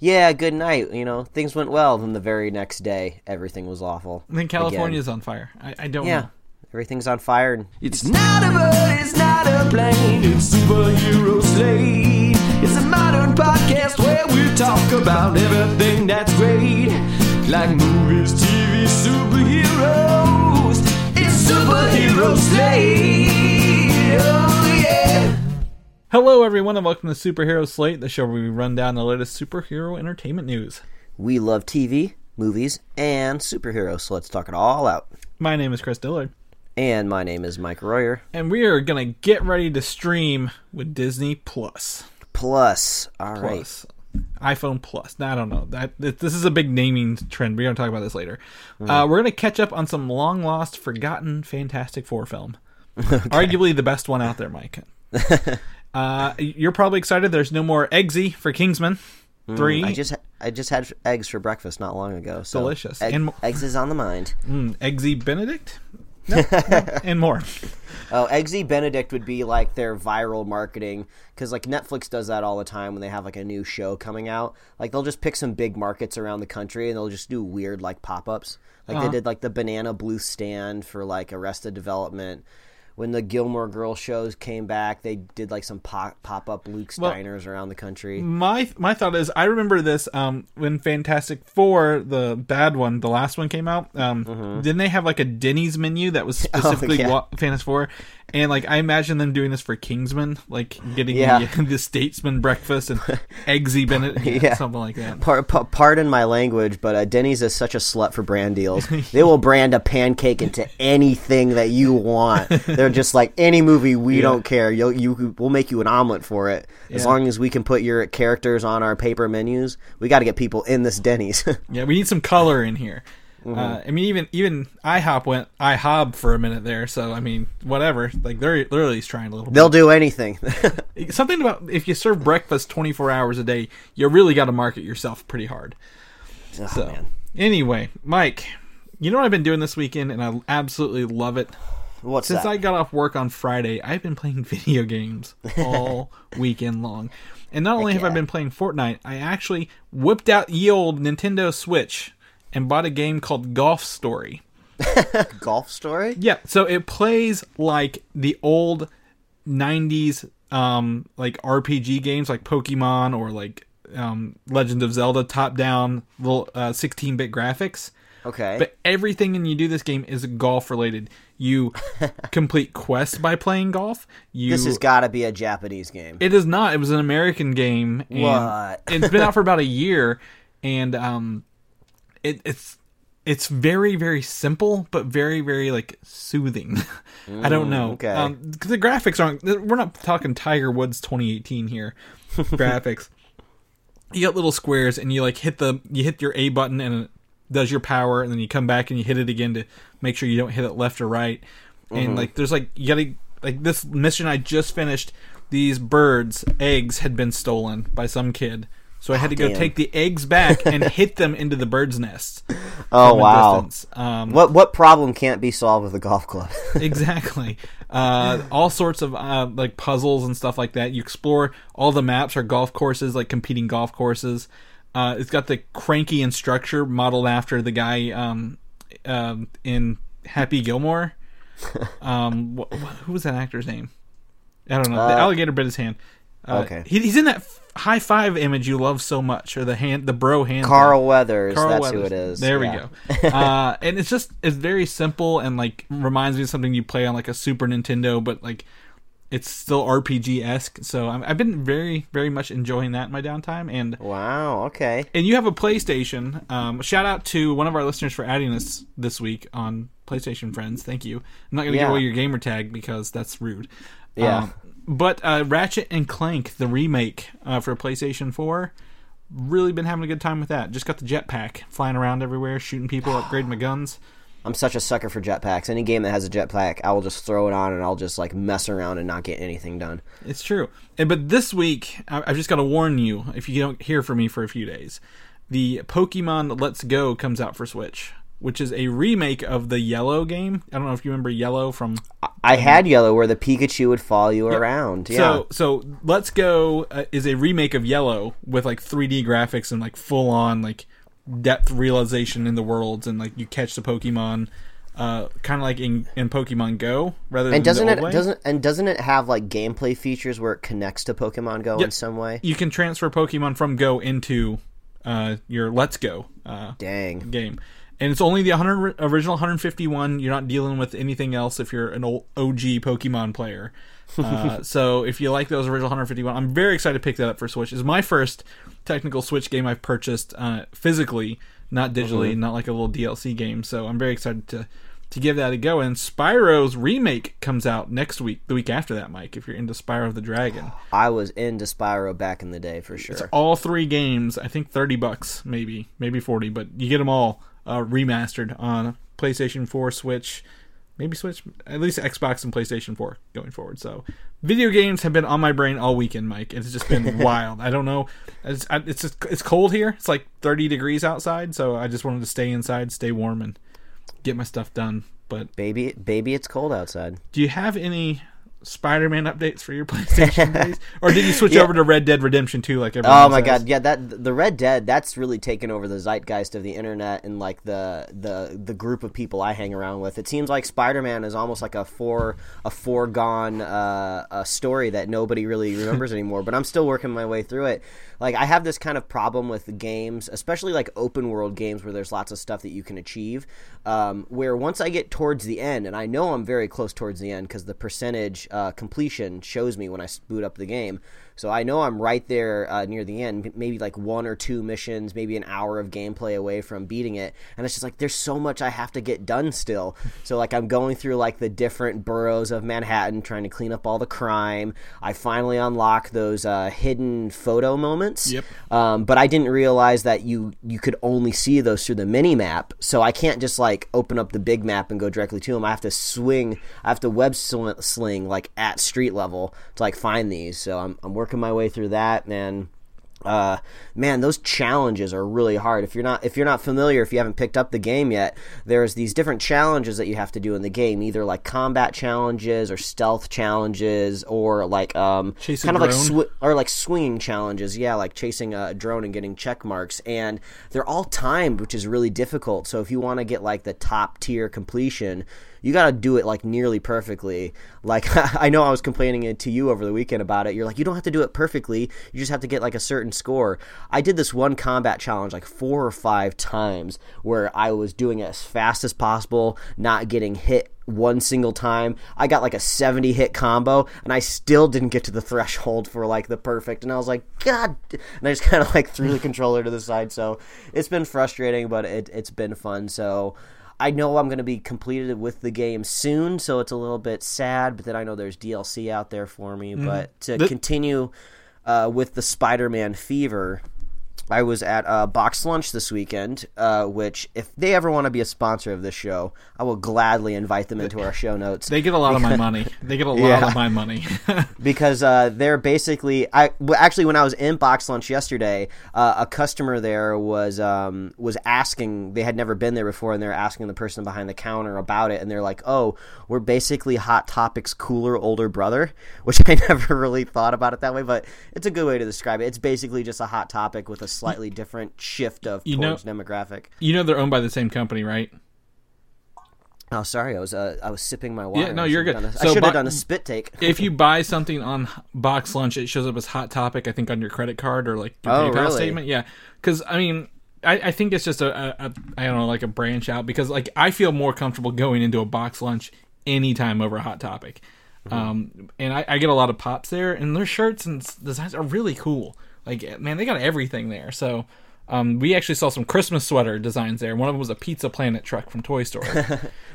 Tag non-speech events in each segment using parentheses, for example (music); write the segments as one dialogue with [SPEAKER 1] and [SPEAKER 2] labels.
[SPEAKER 1] yeah, good night. You know, things went well. Then the very next day, everything was awful.
[SPEAKER 2] And then California's on fire. I, I don't
[SPEAKER 1] Yeah,
[SPEAKER 2] know.
[SPEAKER 1] everything's on fire. And
[SPEAKER 3] It's not a bird, it's not a plane, it's superhero slate. It's a modern podcast where we talk about everything that's great, like movies, TV, superheroes. It's superhero slate.
[SPEAKER 2] Hello, everyone, and welcome to Superhero Slate, the show where we run down the latest superhero entertainment news.
[SPEAKER 1] we love TV, movies, and superheroes. So let's talk it all out.
[SPEAKER 2] My name is Chris Dillard,
[SPEAKER 1] And my name is Mike Royer.
[SPEAKER 2] and we are going to get ready to stream with Disney Plus.
[SPEAKER 1] Plus, all right.
[SPEAKER 2] Plus. iPhone Plus. Now, I don't know. That this is a big naming trend. We're going to talk about this later. Uh, we're going to catch up on some long lost, forgotten Fantastic Four film. (laughs) Arguably the best one out there, Mike. (laughs) uh, you're probably excited. There's no more Eggsy for Kingsman Three.
[SPEAKER 1] I just I just had eggs for breakfast not long ago. So
[SPEAKER 2] Delicious.
[SPEAKER 1] Egg-
[SPEAKER 2] And mo-
[SPEAKER 1] eggs is on the mind.
[SPEAKER 2] Mm, Eggsy Benedict. No, no, (laughs) and more.
[SPEAKER 1] Oh, Eggsy Benedict would be like their viral marketing because like Netflix does that all the time when they have like a new show coming out. Like they'll just pick some big markets around the country and they'll just do weird like pop ups. Like
[SPEAKER 2] Uh-huh.
[SPEAKER 1] they did like the banana blue stand for like Arrested Development. When the Gilmore Girls shows came back, they did like some pop pop up Luke's
[SPEAKER 2] Well-
[SPEAKER 1] Steiners around the country.
[SPEAKER 2] My my thought is, I remember this um, when Fantastic Four, the bad one, the last one came out. Um, Didn't they have like a Denny's menu that was (laughs) specifically
[SPEAKER 1] Mm-hmm. Oh, yeah.
[SPEAKER 2] wa- Fantastic Four? And like I imagine them doing this for Kingsman, like getting
[SPEAKER 1] Yeah.
[SPEAKER 2] the, (laughs) the Statesman breakfast and (laughs) Eggsy Bennett, yeah,
[SPEAKER 1] Yeah.
[SPEAKER 2] something like that.
[SPEAKER 1] Par- pa- pardon my language, but uh, Denny's is such a slut for brand deals. they will brand a pancake into anything that you want. They're just like any movie, we don't care. You'll, you we'll make you an omelet for it as long as we can put your characters on our paper menus. We got to get people in this Denny's. (laughs)
[SPEAKER 2] Yeah, we need some color in here.
[SPEAKER 1] Mm-hmm.
[SPEAKER 2] Uh, I mean, even even IHOP went IHOB for a minute there. So I mean, whatever. Like they're literally trying a little.
[SPEAKER 1] They'll do anything. (laughs) (laughs)
[SPEAKER 2] Something about if you serve breakfast twenty four hours a day, you really got to market yourself pretty hard.
[SPEAKER 1] oh,
[SPEAKER 2] So
[SPEAKER 1] man.
[SPEAKER 2] anyway, Mike, you know what I've been doing this weekend, and I absolutely love it.
[SPEAKER 1] What's
[SPEAKER 2] Since
[SPEAKER 1] that?
[SPEAKER 2] I got off work on Friday, I've been playing (laughs) video games all weekend long. And not only have I been playing Fortnite, I actually whipped out the old Nintendo Switch and bought a game called Golf Story. (laughs)
[SPEAKER 1] Golf story?
[SPEAKER 2] Yeah, so it plays like the old 90s um like RPG games like Pokemon or like um Legend of Zelda top down little uh 16-bit graphics.
[SPEAKER 1] Okay.
[SPEAKER 2] But everything in you do this game is golf related. You (laughs) complete quests by playing golf. You
[SPEAKER 1] this has got to be a Japanese game.
[SPEAKER 2] it is not. It was an American game. And
[SPEAKER 1] What?
[SPEAKER 2] it's been out for about a (laughs) year, and um, it, it's it's very very simple, but very very like soothing. (laughs) I don't know.
[SPEAKER 1] Mm, okay.
[SPEAKER 2] Um, the graphics aren't. We're not talking Tiger Woods 2018 here. graphics. You got little squares, and you like hit the you hit your A button, and it does your power, and then you come back and you hit it again to make sure you don't hit it left or right.
[SPEAKER 1] Mm-hmm.
[SPEAKER 2] And like there's like you gotta like this mission I just finished. These birds' eggs had been stolen by some kid, so I had to go
[SPEAKER 1] damn.
[SPEAKER 2] take the eggs back and (laughs) hit them into the birds' nests.
[SPEAKER 1] oh wow.
[SPEAKER 2] Um,
[SPEAKER 1] What what problem can't be solved with a golf club? (laughs)
[SPEAKER 2] exactly. Uh, all sorts of uh, like puzzles and stuff like that. You explore all the maps are golf courses, like competing golf courses. Uh, it's got the cranky instructor modeled after the guy um, um, in Happy Gilmore. (laughs) Um, wh- wh- who was that actor's name? I don't know. the
[SPEAKER 1] Uh,
[SPEAKER 2] alligator bit his hand. Uh,
[SPEAKER 1] okay.
[SPEAKER 2] he, he's in that f- high five image you love so much, or the hand, the bro hand. thing.
[SPEAKER 1] Carl Weathers,
[SPEAKER 2] Carl
[SPEAKER 1] that's who it is.
[SPEAKER 2] There
[SPEAKER 1] Yeah.
[SPEAKER 2] we go. (laughs) uh, and it's just it's very simple and like reminds me of something you play on like a Super Nintendo, but like it's still RPG esque. So I'm, I've been very very much enjoying that in my downtime. And
[SPEAKER 1] Wow, okay.
[SPEAKER 2] and you have a PlayStation. Um, shout out to one of our listeners for adding us this week on PlayStation Friends. Thank you. I'm not going to
[SPEAKER 1] Yeah.
[SPEAKER 2] give away your gamer tag because that's rude.
[SPEAKER 1] Yeah.
[SPEAKER 2] Um, but uh, Ratchet and Clank, the remake uh, for PlayStation 4, really been having a good time with that. Just got the jetpack, flying around everywhere, shooting people, upgrading my (gasps) guns.
[SPEAKER 1] I'm such a sucker for jetpacks. Any game that has a jetpack, I will just throw it on and I'll just like mess around and not get anything done.
[SPEAKER 2] It's true. And, but this week, I, I've just got to warn you if you don't hear from me for a few days, the Pokemon Let's Go comes out for Switch. which is a remake of the Yellow game. I don't know if you remember Yellow from.
[SPEAKER 1] I had yellow where the Pikachu would follow you around. Yeah.
[SPEAKER 2] So so Let's Go uh, is a remake of Yellow with like 3D graphics and like full on like depth realization in the worlds and like you catch the Pokemon. Uh, kind of like in, in Pokemon Go, rather than
[SPEAKER 1] and doesn't it
[SPEAKER 2] way.
[SPEAKER 1] doesn't and doesn't it have like gameplay features where it connects to Pokemon Go in some way?
[SPEAKER 2] you can transfer Pokemon from Go into uh, your Let's Go uh,
[SPEAKER 1] Dang.
[SPEAKER 2] game, and it's only the 100 original 151. You're not dealing with anything else if you're an old OG Pokemon player. uh, (laughs) so if you like those original 151, I'm very excited to pick that up for Switch. It's my first technical Switch game I've purchased uh, physically, not digitally, not like a little DLC game. So I'm very excited to to give that a go. And Spyro's remake comes out next week, the week after that, Mike. If you're into Spyro the Dragon.
[SPEAKER 1] I was into Spyro back in the day for sure.
[SPEAKER 2] It's all three games i think 30 bucks maybe maybe 40 but you get them all uh, remastered on playstation 4 switch maybe switch at least xbox and playstation 4 going forward. So video games have been on my brain all weekend mike. It's just been (laughs) wild. I don't know. It's it's just, it's cold here. It's like 30 degrees outside so i just wanted to stay inside stay warm and get my stuff done. But
[SPEAKER 1] Baby, baby, it's cold outside.
[SPEAKER 2] do you have any Spider-Man updates for your (laughs) PlayStation (laughs) days, or did you switch over to Red Dead Redemption 2 like everyone
[SPEAKER 1] Oh my
[SPEAKER 2] has?
[SPEAKER 1] god, yeah, that the Red Dead that's really taken over the zeitgeist of the internet and like the the the group of people I hang around with. It seems like Spider-Man is almost like a for a foregone uh, a story that nobody really remembers (laughs) anymore. But I'm still working my way through it. Like I have this kind of problem with games, especially like open world games where there's lots of stuff that you can achieve. Um, where once I get towards the end, and I know I'm very close towards the end because the percentage uh, completion shows me when I boot up the game. So I know I'm right there uh, near the end, maybe like one or two missions, maybe an hour of gameplay away from beating it. And it's just like there's so much I have to get done still. (laughs) So like I'm going through like the different boroughs of Manhattan, trying to clean up all the crime. I finally unlock those uh, hidden photo moments.
[SPEAKER 2] Yep.
[SPEAKER 1] Um, but I didn't realize that you you could only see those through the mini map. So I can't just like open up the big map and go directly to them. I have to swing. I have to web sling like at street level to like find these. So I'm I'm working my way through that and. Uh, man, those challenges are really hard. If you're not if you're not familiar, if you haven't picked up the game yet, there's these different challenges that you have to do in the game, either like combat challenges or stealth challenges or like um
[SPEAKER 2] Chase a
[SPEAKER 1] kind of like
[SPEAKER 2] drone?
[SPEAKER 1] sw- or like swinging challenges. Yeah, like chasing a drone and getting check marks, and they're all timed, which is really difficult. So if you want to get like the top tier completion, you got to do it like nearly perfectly. Like (laughs) I know I was complaining to you over the weekend about it. You're like, you don't have to do it perfectly. You just have to get like a certain score. I did this one combat challenge like four or five times where I was doing it as fast as possible, not getting hit one single time. I got like a 70 hit combo and I still didn't get to the (laughs) threshold for like the perfect. And I was like, God. And I just (laughs) kind of like threw the controller to the side. So it's been frustrating, but it, it's been fun. So I know I'm going to be completed with the game soon. So it's a little bit sad, but then I know there's DLC out there for me. But to
[SPEAKER 2] The-
[SPEAKER 1] continue uh, with the Spider Man fever. I was at a Box Lunch this weekend, uh, which, if they ever want to be a sponsor of this show, I will gladly invite them into our show notes
[SPEAKER 2] They get a lot of my money. (laughs) They get a lot
[SPEAKER 1] Yeah.
[SPEAKER 2] of my money. (laughs)
[SPEAKER 1] because uh, they're basically. I actually when I was in Box Lunch yesterday, uh, a customer there was um, was asking. They had never been there before, and they're asking the person behind the counter about it, and they're like, "Oh, we're basically Hot Topic's cooler older brother," (laughs) which I never really thought about it that way, but it's a good way to describe it. It's basically just a Hot Topic with a slightly different shift of
[SPEAKER 2] You know-
[SPEAKER 1] demographic.
[SPEAKER 2] you know they're owned by the same company, right?
[SPEAKER 1] Oh, sorry, I was uh, I was sipping my water.
[SPEAKER 2] Yeah, no, you're good.
[SPEAKER 1] a-
[SPEAKER 2] So
[SPEAKER 1] I should have done a spit take. (laughs)
[SPEAKER 2] If you buy (laughs) something on Box Lunch, it shows up as Hot Topic. I think on your credit card or like your
[SPEAKER 1] Oh,
[SPEAKER 2] PayPal
[SPEAKER 1] really?
[SPEAKER 2] statement. Yeah, because I mean, I, I think it's just a, a, a I don't know like a branch out because like I feel more comfortable going into a Box Lunch anytime over a Hot Topic.
[SPEAKER 1] Mm-hmm.
[SPEAKER 2] Um, and I, I get a lot of pops there, and their shirts and designs are really cool. Like, man, they got everything there. So, um, we actually saw some Christmas sweater designs there. One of them was a Pizza Planet truck from Toy Story. (laughs)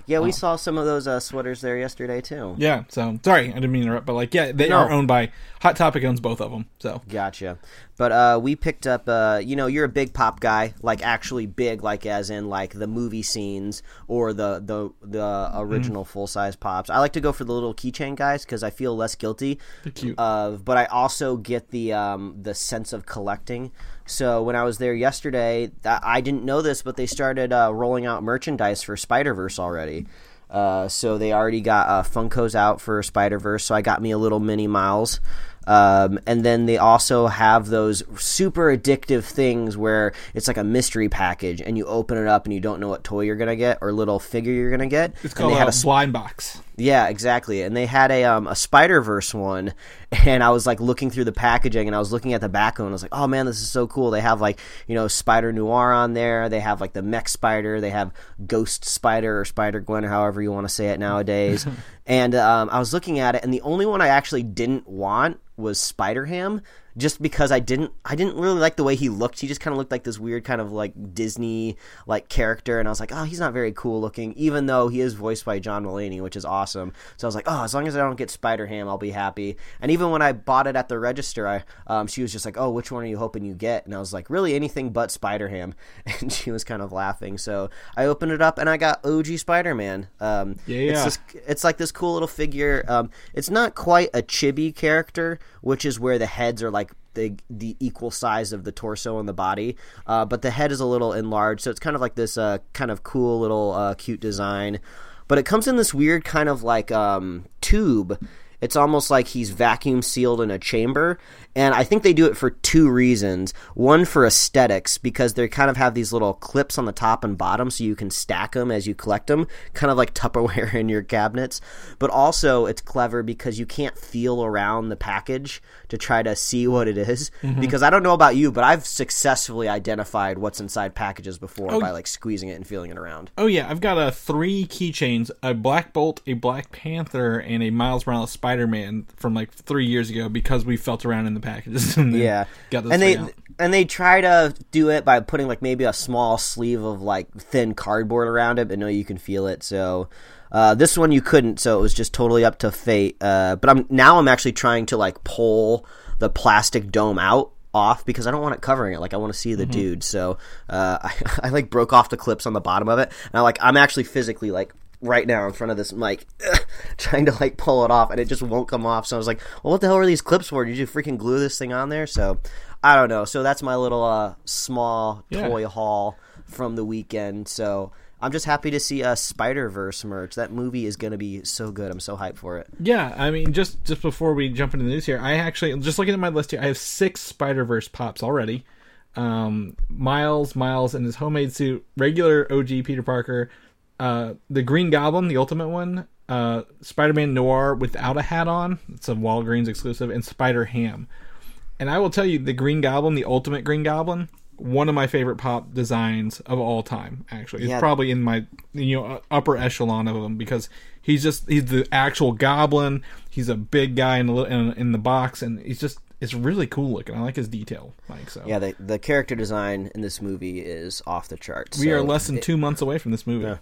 [SPEAKER 1] Yeah, we saw some of those uh, sweaters there yesterday too.
[SPEAKER 2] Yeah, so sorry, I didn't mean to interrupt, but like, yeah, they
[SPEAKER 1] No.
[SPEAKER 2] are owned by Hot Topic owns both of them. So
[SPEAKER 1] Gotcha. But uh, we picked up. Uh, you know, you're a big pop guy, like actually big, like as in like the movie scenes or the the the original
[SPEAKER 2] Mm-hmm.
[SPEAKER 1] full size pops. I like to go for the little keychain guys because I feel less guilty.
[SPEAKER 2] cute.
[SPEAKER 1] Of, but I also get the um, the sense of collecting So when I was there yesterday, I didn't know this, but they started uh, rolling out merchandise for Spider Verse already. Uh, so they already got uh, Funkos out for Spider Verse. So I got me a little mini Miles. Um, and then they also have those super addictive things where it's like a mystery package, and you open it up and you don't know what toy you're gonna get or little figure you're gonna get.
[SPEAKER 2] It's
[SPEAKER 1] And
[SPEAKER 2] called
[SPEAKER 1] they had
[SPEAKER 2] a
[SPEAKER 1] a sp-
[SPEAKER 2] blind box.
[SPEAKER 1] Yeah, exactly. And they had a um, a Spider Verse one, (laughs) and I was like looking through the packaging, and I was looking at the back and I was like, oh man, this is so cool. They have like you know Spider Noir on there. They have like the Mech Spider. They have Ghost Spider or Spider Gwen, or however you want to say it nowadays. (laughs) and um, I was looking at it, and the only one I actually didn't want was Spider Ham. Just because I didn't, I didn't really like the way he looked. He just kind of looked like this weird kind of like Disney like character, and I was like, oh, he's not very cool looking. Even though he is voiced by John Mulaney, which is awesome. So I was like, oh, as long as I don't get Spider Ham, I'll be happy. And even when I bought it at the register, I um, she was just like, oh, which one are you hoping you get? And I was like, really anything but Spider Ham. (laughs) And she was kind of laughing. So I opened it up and I got OG Spider Man. Um,
[SPEAKER 2] Yeah,
[SPEAKER 1] It's,
[SPEAKER 2] yeah.
[SPEAKER 1] this, it's like this cool little figure. Um, it's not quite a chibi character, which is where the heads are like the the equal size of the torso and the body, uh, but the head is a little enlarged, so it's kind of like this uh, kind of cool little uh, cute design. But it comes in this weird kind of like um, tube. It's almost like he's vacuum sealed in a chamber, and I think they do it for two reasons. One for aesthetics because they kind of have these little clips on the top and bottom, so you can stack them as you collect them, kind of like Tupperware in your cabinets. But also, it's clever because you can't feel around the package to try to see what it is. Mm-hmm. Because I don't know about you, but I've successfully identified what's inside packages before oh. by like squeezing it and feeling it around.
[SPEAKER 2] Oh yeah, I've got a three keychains: a Black Bolt, a Black Panther, and a Miles Morales Spider-Man from like three years ago because we felt around in the packages. (laughs) and
[SPEAKER 1] Yeah,
[SPEAKER 2] got
[SPEAKER 1] and they
[SPEAKER 2] out.
[SPEAKER 1] and they try to do it by putting like maybe a small sleeve of like thin cardboard around it, but no, you can feel it. So uh, this one you couldn't, so it was just totally up to fate. Uh, but I'm now I'm actually trying to like pull the plastic dome out off because I don't want it covering it. Like I want to see
[SPEAKER 2] Mm-hmm.
[SPEAKER 1] the dude. So uh, (laughs) I, I like broke off the clips on the bottom of it, and I like I'm actually physically like right now in front of this mic (laughs) trying to like pull it off and it just won't come off. So i was like well what the hell are these clips for? Did you freaking glue this thing on there? So i don't know. So that's my little uh small
[SPEAKER 2] Yeah.
[SPEAKER 1] toy haul from the weekend. So i'm just happy to see a spider verse merch. That movie is gonna be so good. I'm so hyped for it.
[SPEAKER 2] Yeah, I mean, just just before we jump into the news here, I actually just looking at my list here, I have six Spider Verse pops already. Um, Miles, Miles in his homemade suit, regular OG Peter Parker, uh, the Green Goblin, the Ultimate one, uh, Spider Man Noir without a hat on, it's a Walgreens exclusive, and Spider Ham. And I will tell you, the Green Goblin, the Ultimate Green Goblin, one of my favorite pop designs of all time. Actually, it's
[SPEAKER 1] Yeah.
[SPEAKER 2] probably in my you know upper echelon of them because he's just he's the actual Goblin. He's a big guy in the in, in the box, and he's just it's really cool looking. I like his detail, Mike. So
[SPEAKER 1] yeah the, the character design in this movie is off the charts
[SPEAKER 2] we
[SPEAKER 1] so
[SPEAKER 2] are less than two months away from this movie.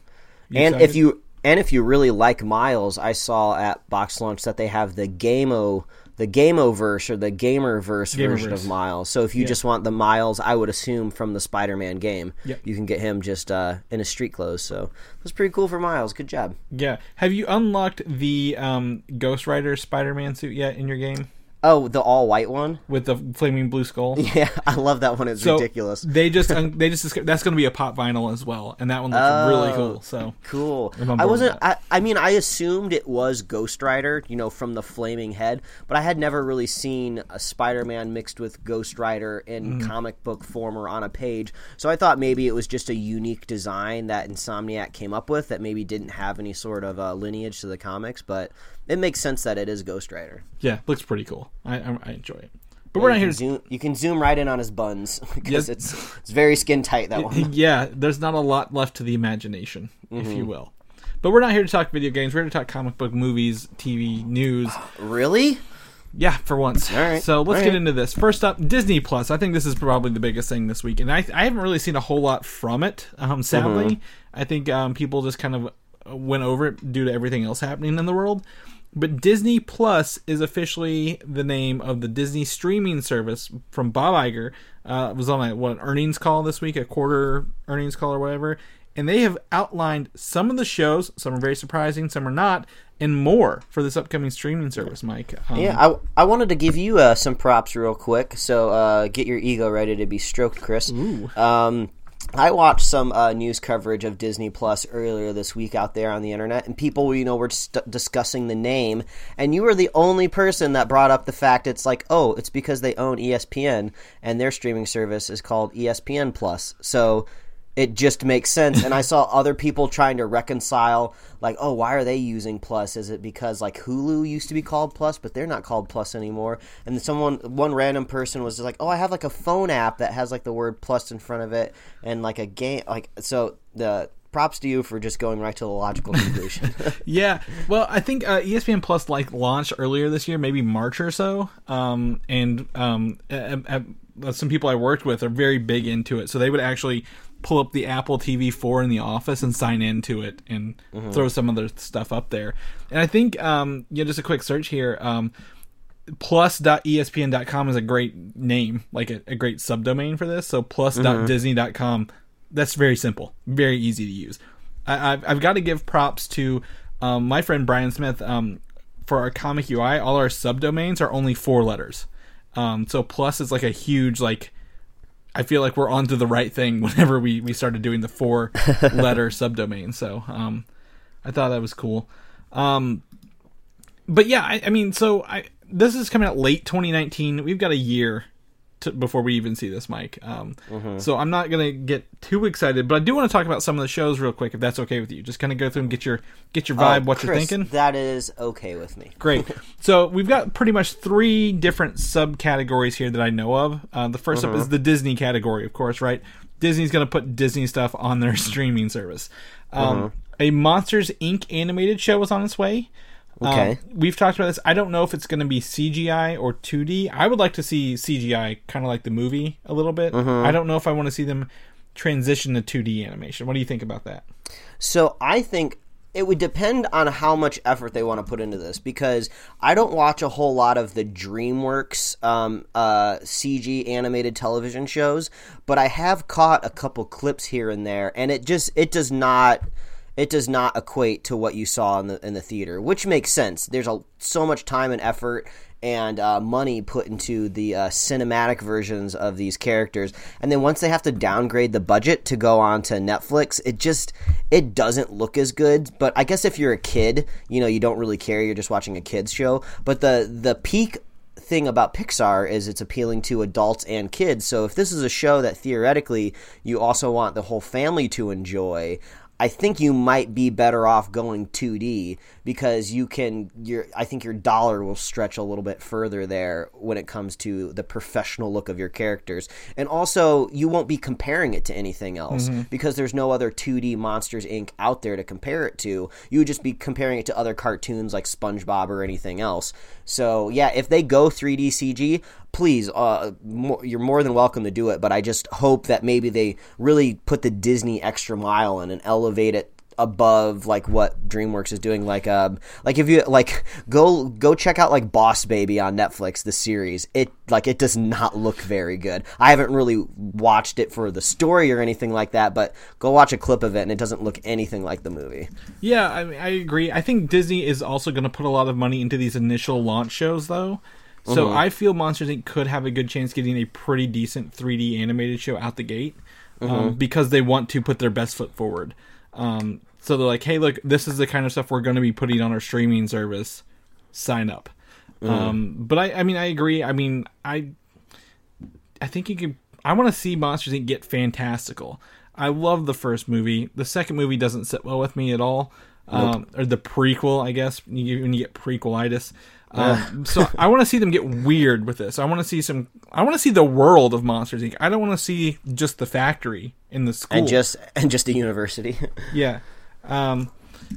[SPEAKER 2] You
[SPEAKER 1] and
[SPEAKER 2] excited?
[SPEAKER 1] if you and if you really like Miles, I saw at Box Lunch that they have the Gameo the Gameoverse or the Gamerverse version of Miles. So if you just want the Miles, I would assume from the Spider-Man game,
[SPEAKER 2] Yep.
[SPEAKER 1] you can get him just uh, in his street clothes. So that's pretty cool for Miles. Good job.
[SPEAKER 2] yeah, have you unlocked the um, Ghost Rider Spider Man suit yet in your game
[SPEAKER 1] Oh, the all white one.
[SPEAKER 2] with the flaming blue skull? (laughs)
[SPEAKER 1] Yeah, I love that one. It's
[SPEAKER 2] So
[SPEAKER 1] ridiculous.
[SPEAKER 2] They just (laughs) they just that's going to be a pop vinyl as well, and that one looks really
[SPEAKER 1] Oh.
[SPEAKER 2] cool. So
[SPEAKER 1] Cool. I wasn't. I, I mean, I assumed it was Ghost Rider, you know, from the flaming head, but I had never really seen a Spider-Man mixed with Ghost Rider in
[SPEAKER 2] Mm-hmm.
[SPEAKER 1] comic book form or on a page. So I thought maybe it was just a unique design that Insomniac came up with that maybe didn't have any sort of uh, lineage to the comics, but it makes sense that it is Ghost Rider.
[SPEAKER 2] yeah, looks pretty cool. I I, I enjoy it. But we're not here to
[SPEAKER 1] zoom. You can zoom right in on his buns (laughs) because
[SPEAKER 2] Yes.
[SPEAKER 1] it's it's very skin tight. That one. (laughs)
[SPEAKER 2] yeah, there's not a lot left to the imagination, if
[SPEAKER 1] Mm-hmm.
[SPEAKER 2] you will. But we're not here to talk video games. We're here to talk comic book movies, TV, news. (gasps)
[SPEAKER 1] Really?
[SPEAKER 2] Yeah, for once.
[SPEAKER 1] All right.
[SPEAKER 2] So let's
[SPEAKER 1] All
[SPEAKER 2] get
[SPEAKER 1] right.
[SPEAKER 2] into this. First up, Disney Plus. I think this is probably the biggest thing this week, and I I haven't really seen a whole lot from it. Um, sadly,
[SPEAKER 1] Mm-hmm.
[SPEAKER 2] I think um, people just kind of went over it due to everything else happening in the world. But Disney Plus is officially the name of the Disney streaming service from Bob Iger. Uh, it was on a what an earnings call this week, a quarter earnings call or whatever, and they have outlined some of the shows. Some are very surprising, some are not, and more for this upcoming streaming service. Mike, um,
[SPEAKER 1] Yeah, I, I wanted to give you uh, some props real quick. So uh, get your ego ready to be stroked, Chris. Um, I watched some uh, news coverage of Disney Plus earlier this week out there on the internet, and people, you know, were st- discussing the name, and you were the only person that brought up the fact it's like, oh, it's because they own ESPN, and their streaming service is called ESPN Plus. So it just makes sense. And I saw (laughs) other people trying to reconcile, like, oh, why are they using Plus? Is it because like Hulu used to be called Plus, but they're not called Plus anymore? And someone, one random person was just like, oh, I have like a phone app that has like the word Plus in front of it, and like a game, like so. The props to you for just going right to the logical (laughs) conclusion. (laughs)
[SPEAKER 2] Yeah, well, I think uh, ESPN Plus like launched earlier this year, maybe March or so, um, and um, uh, uh, some people I worked with are very big into it, so they would actually pull up the Apple TV 4 in the office and sign into it and throw some of their stuff up there. And I think, um, yeah, just a quick search here. Um, plus.espn.com is a great name, like a, a great subdomain for this. So plus.disney.com, that's very simple, very easy to use. I, I've, I've got to give props to um, my friend Brian Smith. Um, for our comic UI, all our subdomains are only four letters. Um, so plus is like a huge like. I feel like we're onto the right thing (laughs) whenever we we started doing the four (laughs) letter subdomain. So um, I thought that was cool. Um, but yeah, I, I mean, so I this is coming out late 2019. We've got a year before we even see this, Mike. Um, So I'm not gonna get too excited, but I do want to talk about some of the shows real quick, if that's okay with you. Just kind of go through and get your get your vibe,
[SPEAKER 1] Oh,
[SPEAKER 2] what you're thinking.
[SPEAKER 1] That is okay with me.
[SPEAKER 2] Great. (laughs) So we've got pretty much three different subcategories here that I know of. Uh, the 1st up is the Disney category, of course, right? Disney's going to put Disney stuff on their (laughs) streaming service. Um, A Monsters Inc. animated show is on its way. Um,
[SPEAKER 1] Okay.
[SPEAKER 2] we've talked about this. I don't know if it's going to be CGI or 2D. I would like to see CGI, kind of like the movie, a little bit. I don't know if I want to see them transition to 2D animation. What do you think about that?
[SPEAKER 1] So I think it would depend on how much effort they want to put into this because I don't watch a whole lot of the DreamWorks um, uh, CG animated television shows, but I have caught a couple clips here and there, and it just it does not it does not equate to what you saw in the in the theater, which makes sense. There's a so much time and effort and uh, money put into the uh, cinematic versions of these characters, and then once they have to downgrade the budget to go on to Netflix, it just it doesn't look as good. But I guess if you're a kid, you know, you don't really care. You're just watching a kids show. But the the peak thing about Pixar is it's appealing to adults and kids. So if this is a show that theoretically you also want the whole family to enjoy, I think you might be better off going 2D because you can your I think your dollar will stretch a little bit further there when it comes to the professional look of your characters. And also you won't be comparing it to anything else mm-hmm. because there's no other 2D Monsters Inc out there to compare it to. You would just be comparing it to other cartoons like SpongeBob or anything else. So, yeah, if they go 3D CG, please, uh, you're more than welcome to do it. But I just hope that maybe they really put the Disney extra mile in and elevate it above like what DreamWorks is doing. Like, um, like if you like go go check out like Boss Baby on Netflix, the series. It like it does not look very good. I haven't really watched it for the story or anything like that, but go watch a clip of it, and it doesn't look anything like the movie.
[SPEAKER 2] Yeah, I, mean, I agree. I think Disney is also going to put a lot of money into these initial launch shows, though. So I feel Monsters Inc. could have a good chance getting a pretty decent 3D animated show out the gate um, because they want to put their best foot forward. Um, so they're like, "Hey, look, this is the kind of stuff we're going to be putting on our streaming service. Sign up." Um, but I, I mean, I agree. I mean, I, I think you could. I want to see Monsters Inc. get fantastical. I love the first movie. The second movie doesn't sit well with me at all. Um, or the prequel, I guess, you, when you get prequelitis. Um, so (laughs) I want to see them get weird with this. I want to see some. I want to see the world of Monsters Inc. I don't want to see just the factory in the school.
[SPEAKER 1] And just and just a university. (laughs)
[SPEAKER 2] Yeah. Um,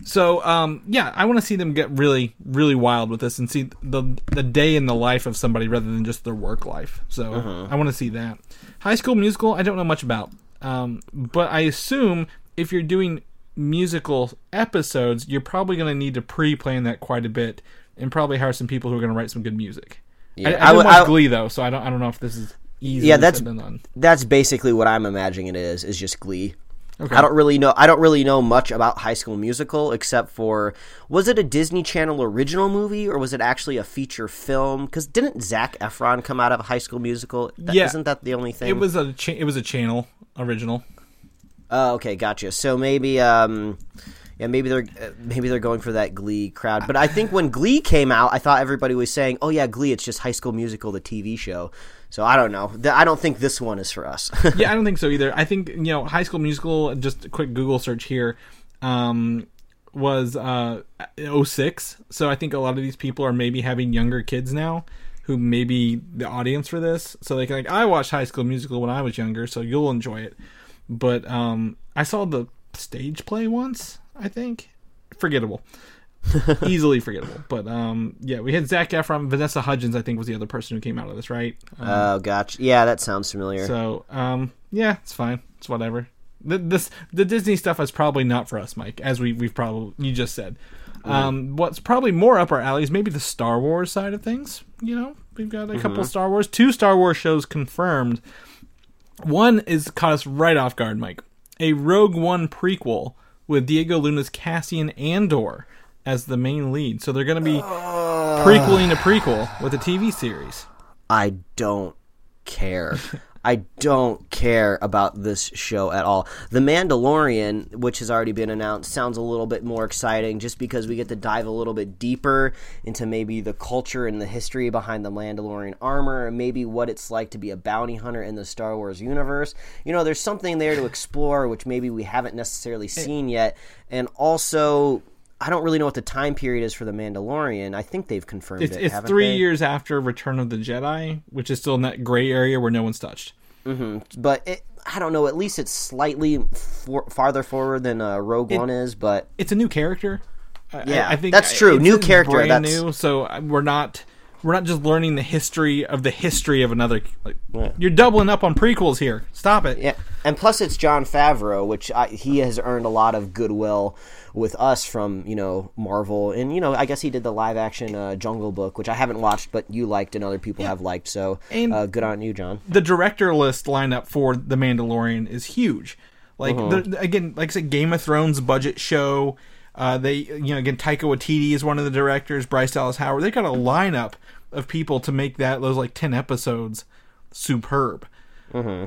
[SPEAKER 2] so um, yeah, I want to see them get really, really wild with this and see the the day in the life of somebody rather than just their work life. So I want to see that. High School Musical, I don't know much about, um, but I assume if you're doing musical episodes, you're probably going to need to pre-plan that quite a bit and probably hire some people who are going to write some good music.
[SPEAKER 1] Yeah,
[SPEAKER 2] I, I,
[SPEAKER 1] I would-
[SPEAKER 2] watch Glee though, so I don't. I don't know if this is easy.
[SPEAKER 1] Yeah, that's-
[SPEAKER 2] said than done.
[SPEAKER 1] That's basically what I'm imagining it is. Is just Glee. I don't really know. I don't really know much about High School Musical except for was it a Disney Channel original movie or was it actually a feature film? Because didn't Zac Efron come out of High School Musical? That,
[SPEAKER 2] Yeah.
[SPEAKER 1] isn't that the only thing?
[SPEAKER 2] It was a cha- it was a channel original.
[SPEAKER 1] Oh, okay, gotcha. So maybe, um, yeah, maybe they're uh, maybe they're going for that Glee crowd. But I think when Glee came out, I thought everybody was saying, "Oh yeah, Glee, it's just High School Musical, the TV show." So I don't know. I don't think this one is for us. (laughs)
[SPEAKER 2] yeah, I don't think so either. I think you know, High School Musical. Just a quick Google search here. Um, was uh 06. So I think a lot of these people are maybe having younger kids now who may be the audience for this. So they can like, I watched High School Musical when I was younger, so you'll enjoy it. But um, I saw the stage play once. I think forgettable, (laughs) easily forgettable. But um, yeah, we had Zac Efron, Vanessa Hudgens. I think was the other person who came out of this, right? Um,
[SPEAKER 1] oh, gotcha. Yeah, that sounds familiar.
[SPEAKER 2] so, um, yeah, it's fine. It's whatever. The, this the Disney stuff is probably not for us, Mike, as we we've probably you just said. Um, what's probably more up our alley is maybe the Star Wars side of things. You know, we've got a couple Star Wars, two Star Wars shows confirmed. One is caught us right off guard, Mike. A Rogue One prequel with Diego Luna's Cassian Andor as the main lead. So they're going to be prequeling a prequel with a TV series.
[SPEAKER 1] I don't care. (laughs) I don't care about this show at all. The Mandalorian, which has already been announced, sounds a little bit more exciting just because we get to dive a little bit deeper into maybe the culture and the history behind the Mandalorian armor and maybe what it's like to be a bounty hunter in the Star Wars universe. You know, there's something there to explore which maybe we haven't necessarily seen yet. And also, I don't really know what the time period is for the Mandalorian. I think they've confirmed
[SPEAKER 2] It's,
[SPEAKER 1] it.
[SPEAKER 2] it's three
[SPEAKER 1] they?
[SPEAKER 2] years after Return of the Jedi, which is still in that gray area where no one's touched.
[SPEAKER 1] but it, I don't know. At least it's slightly for, farther forward than uh, Rogue One is. But
[SPEAKER 2] It's a new character.
[SPEAKER 1] Yeah,
[SPEAKER 2] I, I think
[SPEAKER 1] that's true. New character,
[SPEAKER 2] brand
[SPEAKER 1] that's-
[SPEAKER 2] new. So uh, we're not we're not just learning the history of the history of another. Like
[SPEAKER 1] Yeah.
[SPEAKER 2] you're doubling up on prequels here. Stop it.
[SPEAKER 1] yeah, and plus it's Jon Favreau, which I, he has earned a lot of goodwill with us from you know Marvel, and you know I guess he did the live action uh, Jungle Book, which I haven't watched, but you liked and other people have liked. So
[SPEAKER 2] And-
[SPEAKER 1] uh, good on you, John.
[SPEAKER 2] the director list lineup for The Mandalorian is huge. Like
[SPEAKER 1] Uh-huh.
[SPEAKER 2] the, again, like I said, Game of Thrones budget show. Uh, they you know again Taika Waititi is one of the directors. Bryce Dallas Howard. They got a lineup of people to make that those like ten episodes superb. Mm-hmm.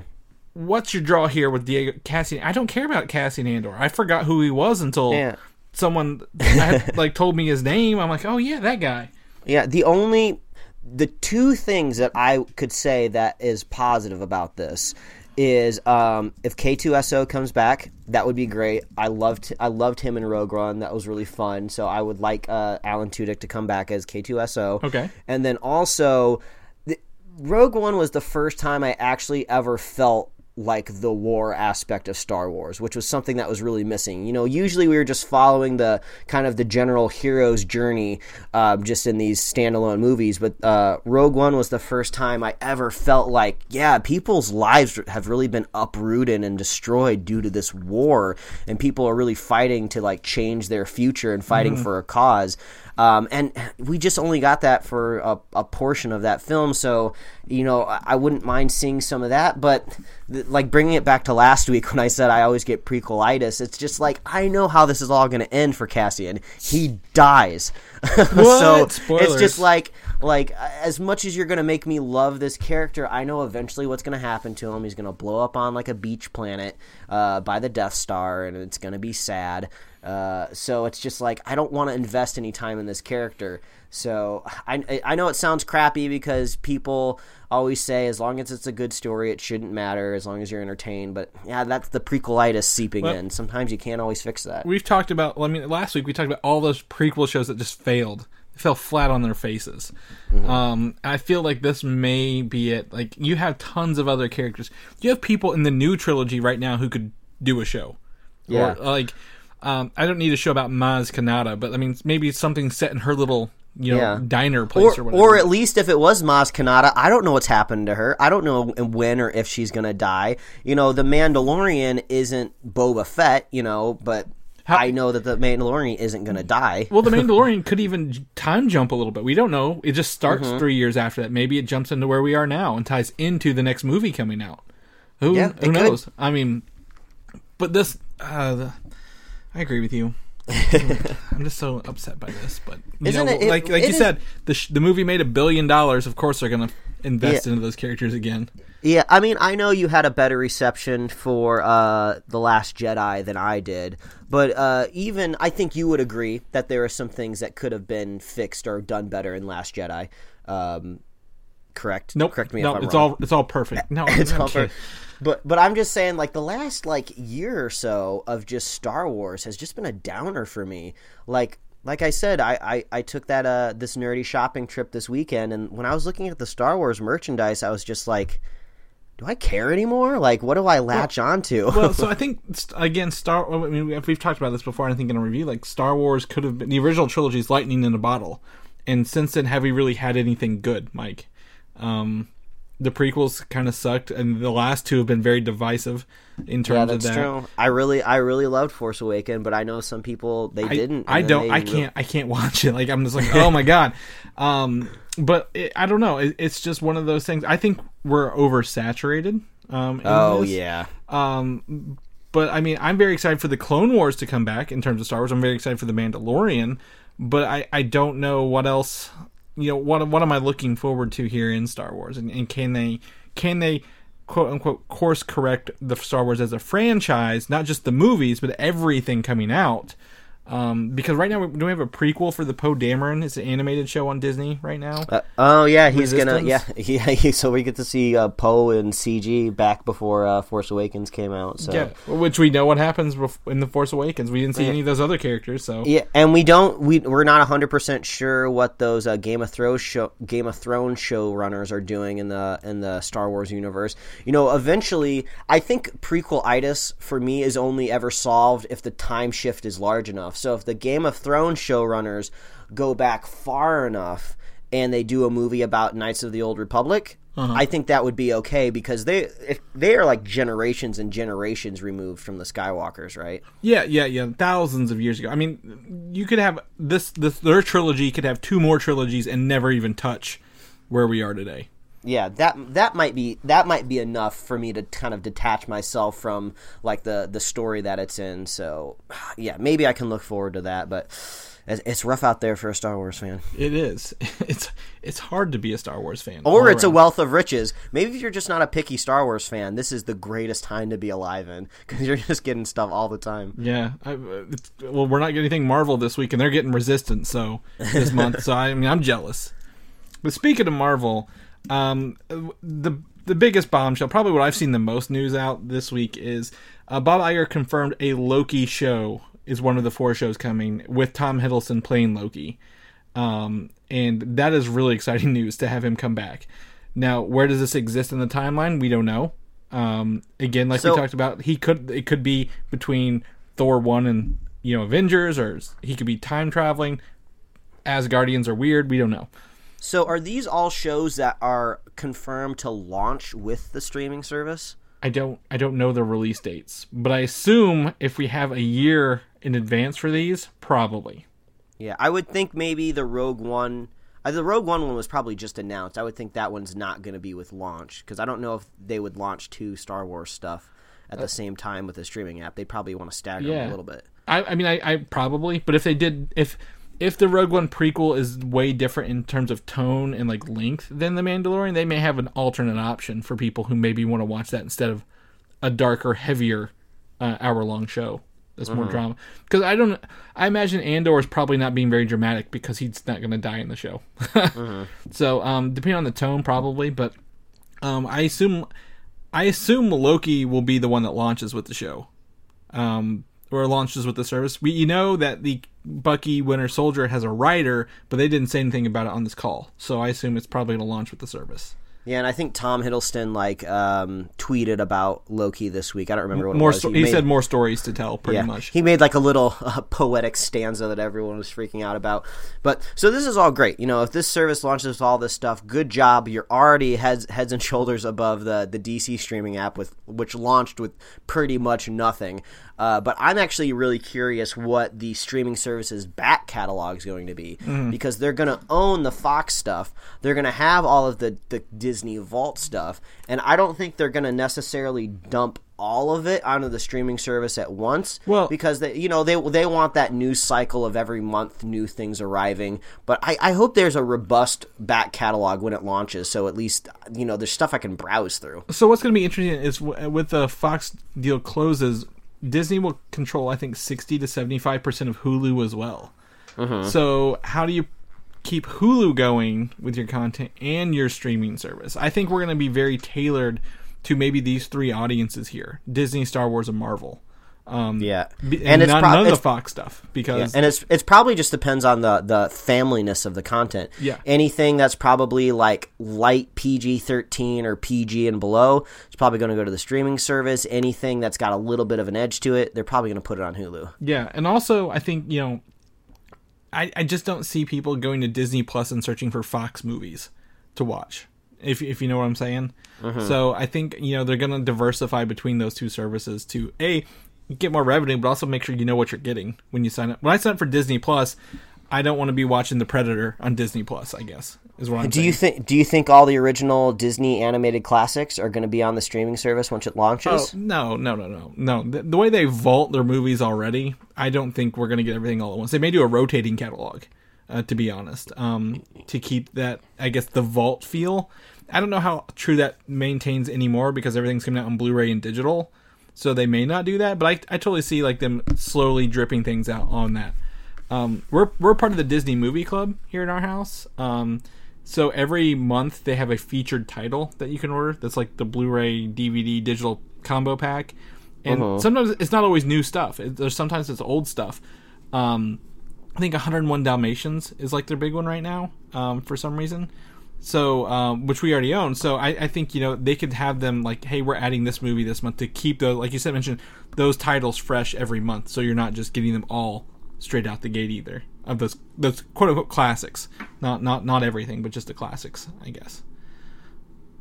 [SPEAKER 2] What's your draw here with Diego Cassian? I don't care about Cassian Andor. I forgot who he was until
[SPEAKER 1] Yeah.
[SPEAKER 2] someone (laughs) had, like told me his name. I'm like, oh yeah, that guy.
[SPEAKER 1] Yeah, the only the two things that I could say that is positive about this is um, if K2SO comes back, that would be great. I loved I loved him in Rogue One. That was really fun. So I would like uh, Alan Tudyk to come back as K2SO.
[SPEAKER 2] Okay.
[SPEAKER 1] And then also, the, Rogue One was the first time I actually ever felt like the war aspect of Star Wars, which was something that was really missing. You know, usually we were just following the kind of the general hero's journey, uh, just in these standalone movies. But uh, Rogue One was the first time I ever felt like, yeah, people's lives have really been uprooted and destroyed due to this war, and people are really fighting to like change their future and fighting for a cause. Um, and we just only got that for a, a portion of that film, so you know I, wouldn't mind seeing some of that. But th- like bringing it back to last week (laughs) when I said I always get prequelitis, it's just like I know how this is all going to end for Cassian. He dies, (laughs) so it's just like like as much as you're going to make me love this character, I know eventually what's going to happen to him. He's going to blow up on like a beach planet uh, by the Death Star, and it's going to be sad. Uh, so it's just like I don't want to invest any time in this character. So I I know it sounds crappy because people always say as long as it's a good story, it shouldn't matter as long as you're entertained. But yeah, that's the prequelitis seeping
[SPEAKER 2] Well-
[SPEAKER 1] in. Sometimes you can't always fix that.
[SPEAKER 2] We've talked about. I mean, last week we talked about all those prequel shows that just failed. Fell flat on their faces. Um, I feel like this may be it. Like you have tons of other characters. You have people in the new trilogy right now who could do a show.
[SPEAKER 1] Yeah.
[SPEAKER 2] Or, like, um, I don't need a show about Maz Kanata, but I mean, maybe something set in her little, you know,
[SPEAKER 1] Yeah.
[SPEAKER 2] diner place or,
[SPEAKER 1] or,
[SPEAKER 2] whatever.
[SPEAKER 1] or at least if it was Maz Kanata, I don't know what's happened to her. I don't know when or if she's gonna die. You know, the Mandalorian isn't Boba Fett, you know, but I know that the Mandalorian isn't gonna die.
[SPEAKER 2] Well, the (laughs) Mandalorian could even time jump a little bit. We don't know. It just starts
[SPEAKER 1] Mm-hmm.
[SPEAKER 2] three years after that. Maybe it jumps into where we are now and ties into the next movie coming out. Who,
[SPEAKER 1] Yeah,
[SPEAKER 2] who
[SPEAKER 1] could.
[SPEAKER 2] knows? I mean, But this, uh, the, I agree with you. (laughs) I'm just so upset by this, but you
[SPEAKER 1] Isn't
[SPEAKER 2] know,
[SPEAKER 1] it-
[SPEAKER 2] like like you
[SPEAKER 1] is-
[SPEAKER 2] said, the sh- the movie made a billion dollars. Of course, they're gonna invest
[SPEAKER 1] Yeah.
[SPEAKER 2] into those characters again.
[SPEAKER 1] Yeah, I mean, I know you had a better reception for uh, the Last Jedi than I did, but uh, even I think you would agree that there are some things that could have been fixed or done better in Last Jedi. Um, correct?
[SPEAKER 2] Nope,
[SPEAKER 1] Correct me
[SPEAKER 2] no,
[SPEAKER 1] if I'm
[SPEAKER 2] it's
[SPEAKER 1] wrong.
[SPEAKER 2] all it's all perfect. No, (laughs)
[SPEAKER 1] it's all perfect. But but I'm just saying, like the last like year or so of just Star Wars has just been a downer for me. Like like I said, I, I, I took that uh this nerdy shopping trip this weekend, and when I was looking at the Star Wars merchandise, I was just like, do I care anymore? Like, what do I latch onto?
[SPEAKER 2] well, so I (laughs) think again, Star. I mean, if we've talked about this before, I think in a review, like Star Wars could have been the original trilogy's lightning in a bottle, and since then, have we really had anything good, Mike? Um, the prequels kind of sucked, and the last two have been very divisive in terms
[SPEAKER 1] yeah,
[SPEAKER 2] of
[SPEAKER 1] that's
[SPEAKER 2] that.
[SPEAKER 1] true. I really I really loved Force Awaken, but I know some people they
[SPEAKER 2] I,
[SPEAKER 1] didn't.
[SPEAKER 2] I don't. I can't. I can't watch it. Like I'm just like, oh my god. (laughs) Um, but it, I don't know. It, it's just one of those things. I think we're oversaturated. Um, in
[SPEAKER 1] Oh
[SPEAKER 2] this.
[SPEAKER 1] yeah.
[SPEAKER 2] Um, but I mean, I'm very excited for the Clone Wars to come back in terms of Star Wars. I'm very excited for the Mandalorian, but I, I don't know what else. You know what what am I looking forward to here in Star Wars, and, and can they can they quote unquote course correct the Star Wars as a franchise, not just the movies, but everything coming out. Um, because right now, we, do we have a prequel for the Poe Dameron? It's an animated show on Disney right now.
[SPEAKER 1] Uh, oh yeah, he's gonna yeah
[SPEAKER 2] Resistance? (laughs)
[SPEAKER 1] yeah. So we get to see uh, Poe and CG back before uh, Force Awakens came out. So
[SPEAKER 2] Yeah, which we know what happens in the Force Awakens. We didn't see any of those other characters, so
[SPEAKER 1] Yeah, and we don't we we're not hundred percent sure what those uh, Game of Thrones show Game of Thrones showrunners are doing in the in the Star Wars universe. You know, eventually, I think prequel itis for me is only ever solved if the time shift is large enough. So if the Game of Thrones showrunners go back far enough and they do a movie about Knights of the Old Republic. Uh-huh. I think that would be okay because they if they are like generations and generations removed from the Skywalkers, right?
[SPEAKER 2] Yeah, yeah, yeah. Thousands of years ago. I mean, you could have this. This their trilogy could have two more trilogies and never even touch where we are today.
[SPEAKER 1] Yeah that that might be that might be enough for me to kind of detach myself from like the the story that it's in so (sighs) yeah maybe i can look forward to that but it's, it's rough out there for a star wars fan
[SPEAKER 2] It is. (laughs) It's it's hard to be a Star Wars fan.
[SPEAKER 1] or it's a wealth of riches maybe if you're just not a picky star wars fan this is the greatest time to be alive in because you're just getting stuff all the time
[SPEAKER 2] Yeah. I, well, we're not getting anything Marvel this week, and they're getting Resistance so this month. (laughs) So I mean, I'm jealous. But speaking of Marvel, um, the the biggest bombshell, probably what I've seen the most news out this week is uh, Bob Iger confirmed a Loki show is one of the four shows coming with Tom Hiddleston playing Loki, um, and that is really (laughs) exciting news to have him come back. Now, where does this exist in the timeline? We don't know. Um, again, like
[SPEAKER 1] So-
[SPEAKER 2] we talked about, he could it could be between Thor one and you know Avengers, or he could be time traveling. As Guardians are weird. We don't know.
[SPEAKER 1] So are these all shows that are confirmed to launch with the streaming service
[SPEAKER 2] I don't I don't know the release dates, but I assume if we have a year in advance for these, probably.
[SPEAKER 1] Yeah, I would think maybe the Rogue One. Uh, the Rogue One one was probably just announced. I would think that one's not going to be with launch because I don't know if they would launch two Star Wars stuff at the same time with a streaming app. They'd probably want to stagger them a little bit.
[SPEAKER 2] I, I mean, I, I probably, but if they did, if if the Rogue One prequel is way different in terms of tone and like length than the Mandalorian, they may have an alternate option for people who maybe want to watch that instead of a darker, heavier uh, hour long show. That's more drama. Because I don't, I imagine Andor is probably not being very dramatic because he's not going to die in the show. (laughs) So, um, depending on the tone, probably, but um, I assume, I assume Loki will be the one that launches with the show um, or launches with the service. We you know that the Bucky Winter Soldier has a writer, but they didn't say anything about it on this call. So I assume it's probably going to launch with the service.
[SPEAKER 1] Yeah, and I think Tom Hiddleston like um, tweeted about Loki this week. I don't remember what
[SPEAKER 2] More,
[SPEAKER 1] it was.
[SPEAKER 2] sto- he
[SPEAKER 1] made-
[SPEAKER 2] said more stories to tell, pretty
[SPEAKER 1] yeah,
[SPEAKER 2] much.
[SPEAKER 1] He made like a little (laughs) uh, poetic stanza that everyone was freaking out about. But so this is all great. You know, if this service launches with all this stuff, good job. You're already heads heads and shoulders above the the DC streaming app with which launched with pretty much nothing. Uh, but I'm actually really curious what the streaming service's back catalog is going to be because they're going to own the Fox stuff. They're going to have all of the the Dis- Disney Vault stuff, and I don't think they're going to necessarily dump all of it onto the streaming service at once.
[SPEAKER 2] Well-
[SPEAKER 1] because they, you know, they they want that news cycle of every month new things arriving. But I, I hope there's a robust back catalog when it launches, so at least you know there's stuff I can browse through.
[SPEAKER 2] So what's going to be interesting is w- with the Fox deal closes, Disney will control I think sixty to seventy five percent of Hulu as well. Mm-hmm. So how do you keep Hulu going with your content and your streaming service? I think we're going to be very tailored to maybe these three audiences here: Disney, Star Wars, and Marvel. Um,
[SPEAKER 1] Yeah,
[SPEAKER 2] and,
[SPEAKER 1] and it's
[SPEAKER 2] none,
[SPEAKER 1] prob-
[SPEAKER 2] none of the Fox stuff because
[SPEAKER 1] and it's it's probably just depends on the the familyness of the content.
[SPEAKER 2] Yeah.
[SPEAKER 1] anything that's probably like light PG thirteen or PG and below is probably going to go to the streaming service. Anything that's got a little bit of an edge to it, they're probably going to put it on Hulu.
[SPEAKER 2] Yeah, and also I think you know, I I just don't see people going to Disney Plus and searching for Fox movies to watch. If if you know what I'm saying. Mm-hmm. So I think you know they're going to diversify between those two services to a get more revenue, but also make sure you know what you're getting when you sign up. When I sign up for Disney Plus, I don't want to be watching The Predator on Disney Plus. I guess is what I'm
[SPEAKER 1] Do
[SPEAKER 2] saying.
[SPEAKER 1] you think Do you think all the original Disney animated classics are going to be on the streaming service once it
[SPEAKER 2] Oh,
[SPEAKER 1] launches?
[SPEAKER 2] no, no, no, no, no. The, the way they vault their movies already, I don't think we're going to get everything all at once. They may do a rotating catalog, uh, to be honest, um, to keep that, I guess, the vault feel. I don't know how true that maintains anymore because everything's coming out on Blu-ray and digital, so they may not do that. But I, I totally see like them slowly dripping things out on that. Um, we're we're part of the Disney Movie Club here in our house. Um, so every month they have a featured title that you can order. That's like the Blu-ray, DVD, digital combo pack. And sometimes it's not always new stuff. It, there's sometimes it's old stuff. Um, I think 101 Dalmatians is like their big one right now um, for some reason. So, um, which we already own. So I, I think you know they could have them like, hey, we're adding this movie this month to keep those, like you said, mentioned those titles fresh every month. So you're not just getting them all straight out the gate either of those those quote unquote classics. Not not not everything, but just the classics, I guess.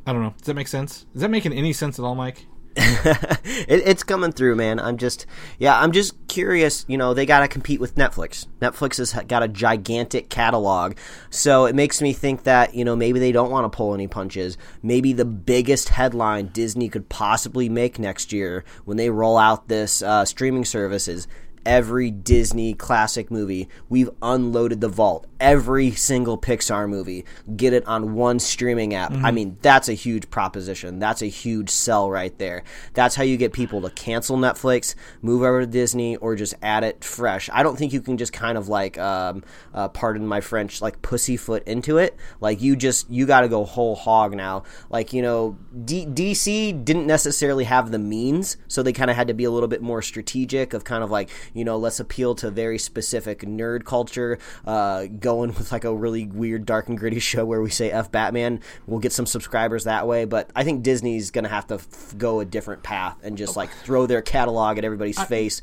[SPEAKER 2] I don't know. Does that make sense? Is that making any sense at all, Mike? (laughs)
[SPEAKER 1] it, it's coming through, man. I'm just, yeah, I'm just curious. You know, they got to compete with Netflix. Netflix has got a gigantic catalog, so it makes me think that you know maybe they don't want to pull any punches. Maybe the biggest headline Disney could possibly make next year when they roll out this uh, streaming service is every Disney classic movie. We've unloaded the vault. Every single Pixar movie, get it on one streaming app. I mean, that's a huge proposition. That's a huge sell right there. That's how you get people to cancel Netflix, move over to Disney, or just add it fresh. I don't think you can just kind of like, um, uh, pardon my French, like pussyfoot into it. Like you just you got to go whole hog now. Like you know, D- DC didn't necessarily have the means, so they kind of had to be a little bit more strategic of kind of like you know let's appeal to very specific nerd culture. Uh, going (laughs) with like a really weird, dark and gritty show where we say "f Batman," we'll get some subscribers that way. But I think Disney's gonna have to f- go a different path and just like throw their catalog at everybody's face.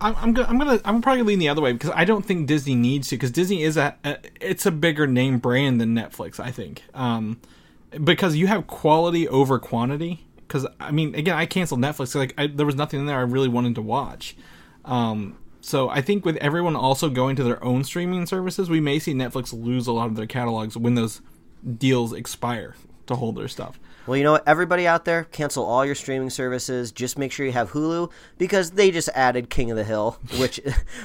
[SPEAKER 2] I'm, I'm gonna, I'm gonna, I'm probably leaning the other way because I don't think Disney needs to because Disney is a, a, it's a bigger name brand than Netflix. I think, um, because you have quality over quantity. Because I mean, again, I canceled Netflix. Like, I, there was nothing in there I really wanted to watch. Um, so I think with everyone also going to their own streaming services, we may see Netflix lose a lot of their catalogs when those deals expire to hold their stuff.
[SPEAKER 1] Well, you know what? Everybody out there, cancel all your streaming services. Just make sure you have Hulu because they just added King of the Hill, (laughs) which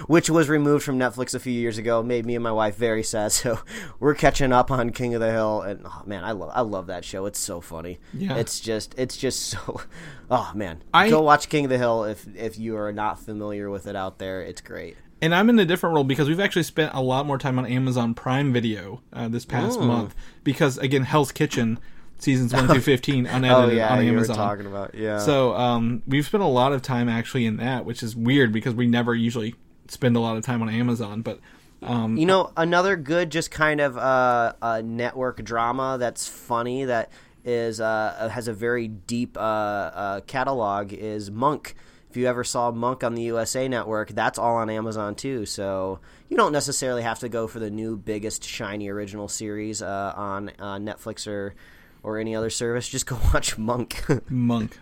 [SPEAKER 1] which was removed from Netflix a few years ago. Made me and my wife very sad. (laughs) So we're catching up on King of the Hill, and oh, man, I love I love that show. It's so funny.
[SPEAKER 2] Yeah.
[SPEAKER 1] it's just it's just so. (laughs) Oh man,
[SPEAKER 2] I-
[SPEAKER 1] go watch King of the Hill if if you are not familiar with it out there. It's great.
[SPEAKER 2] and I'm in a different role because we've actually spent a lot more time on Amazon Prime Video uh, this past month because again, Hell's Kitchen seasons one (laughs) through fifteen unedited
[SPEAKER 1] yeah,
[SPEAKER 2] on Amazon.
[SPEAKER 1] talking about yeah.
[SPEAKER 2] So um, we've spent a lot of time actually in that, which is weird because we never usually spend a lot of time on Amazon. But um,
[SPEAKER 1] You know, another good, just kind of uh, a network drama that's funny that is uh, has a very deep uh, uh, catalog is Monk. If you ever saw Monk on the USA Network, that's all on Amazon too. So you don't necessarily have to go for the new, biggest, shiny original series uh, on uh, Netflix or or any other service. Just go (laughs) watch Monk.
[SPEAKER 2] Monk.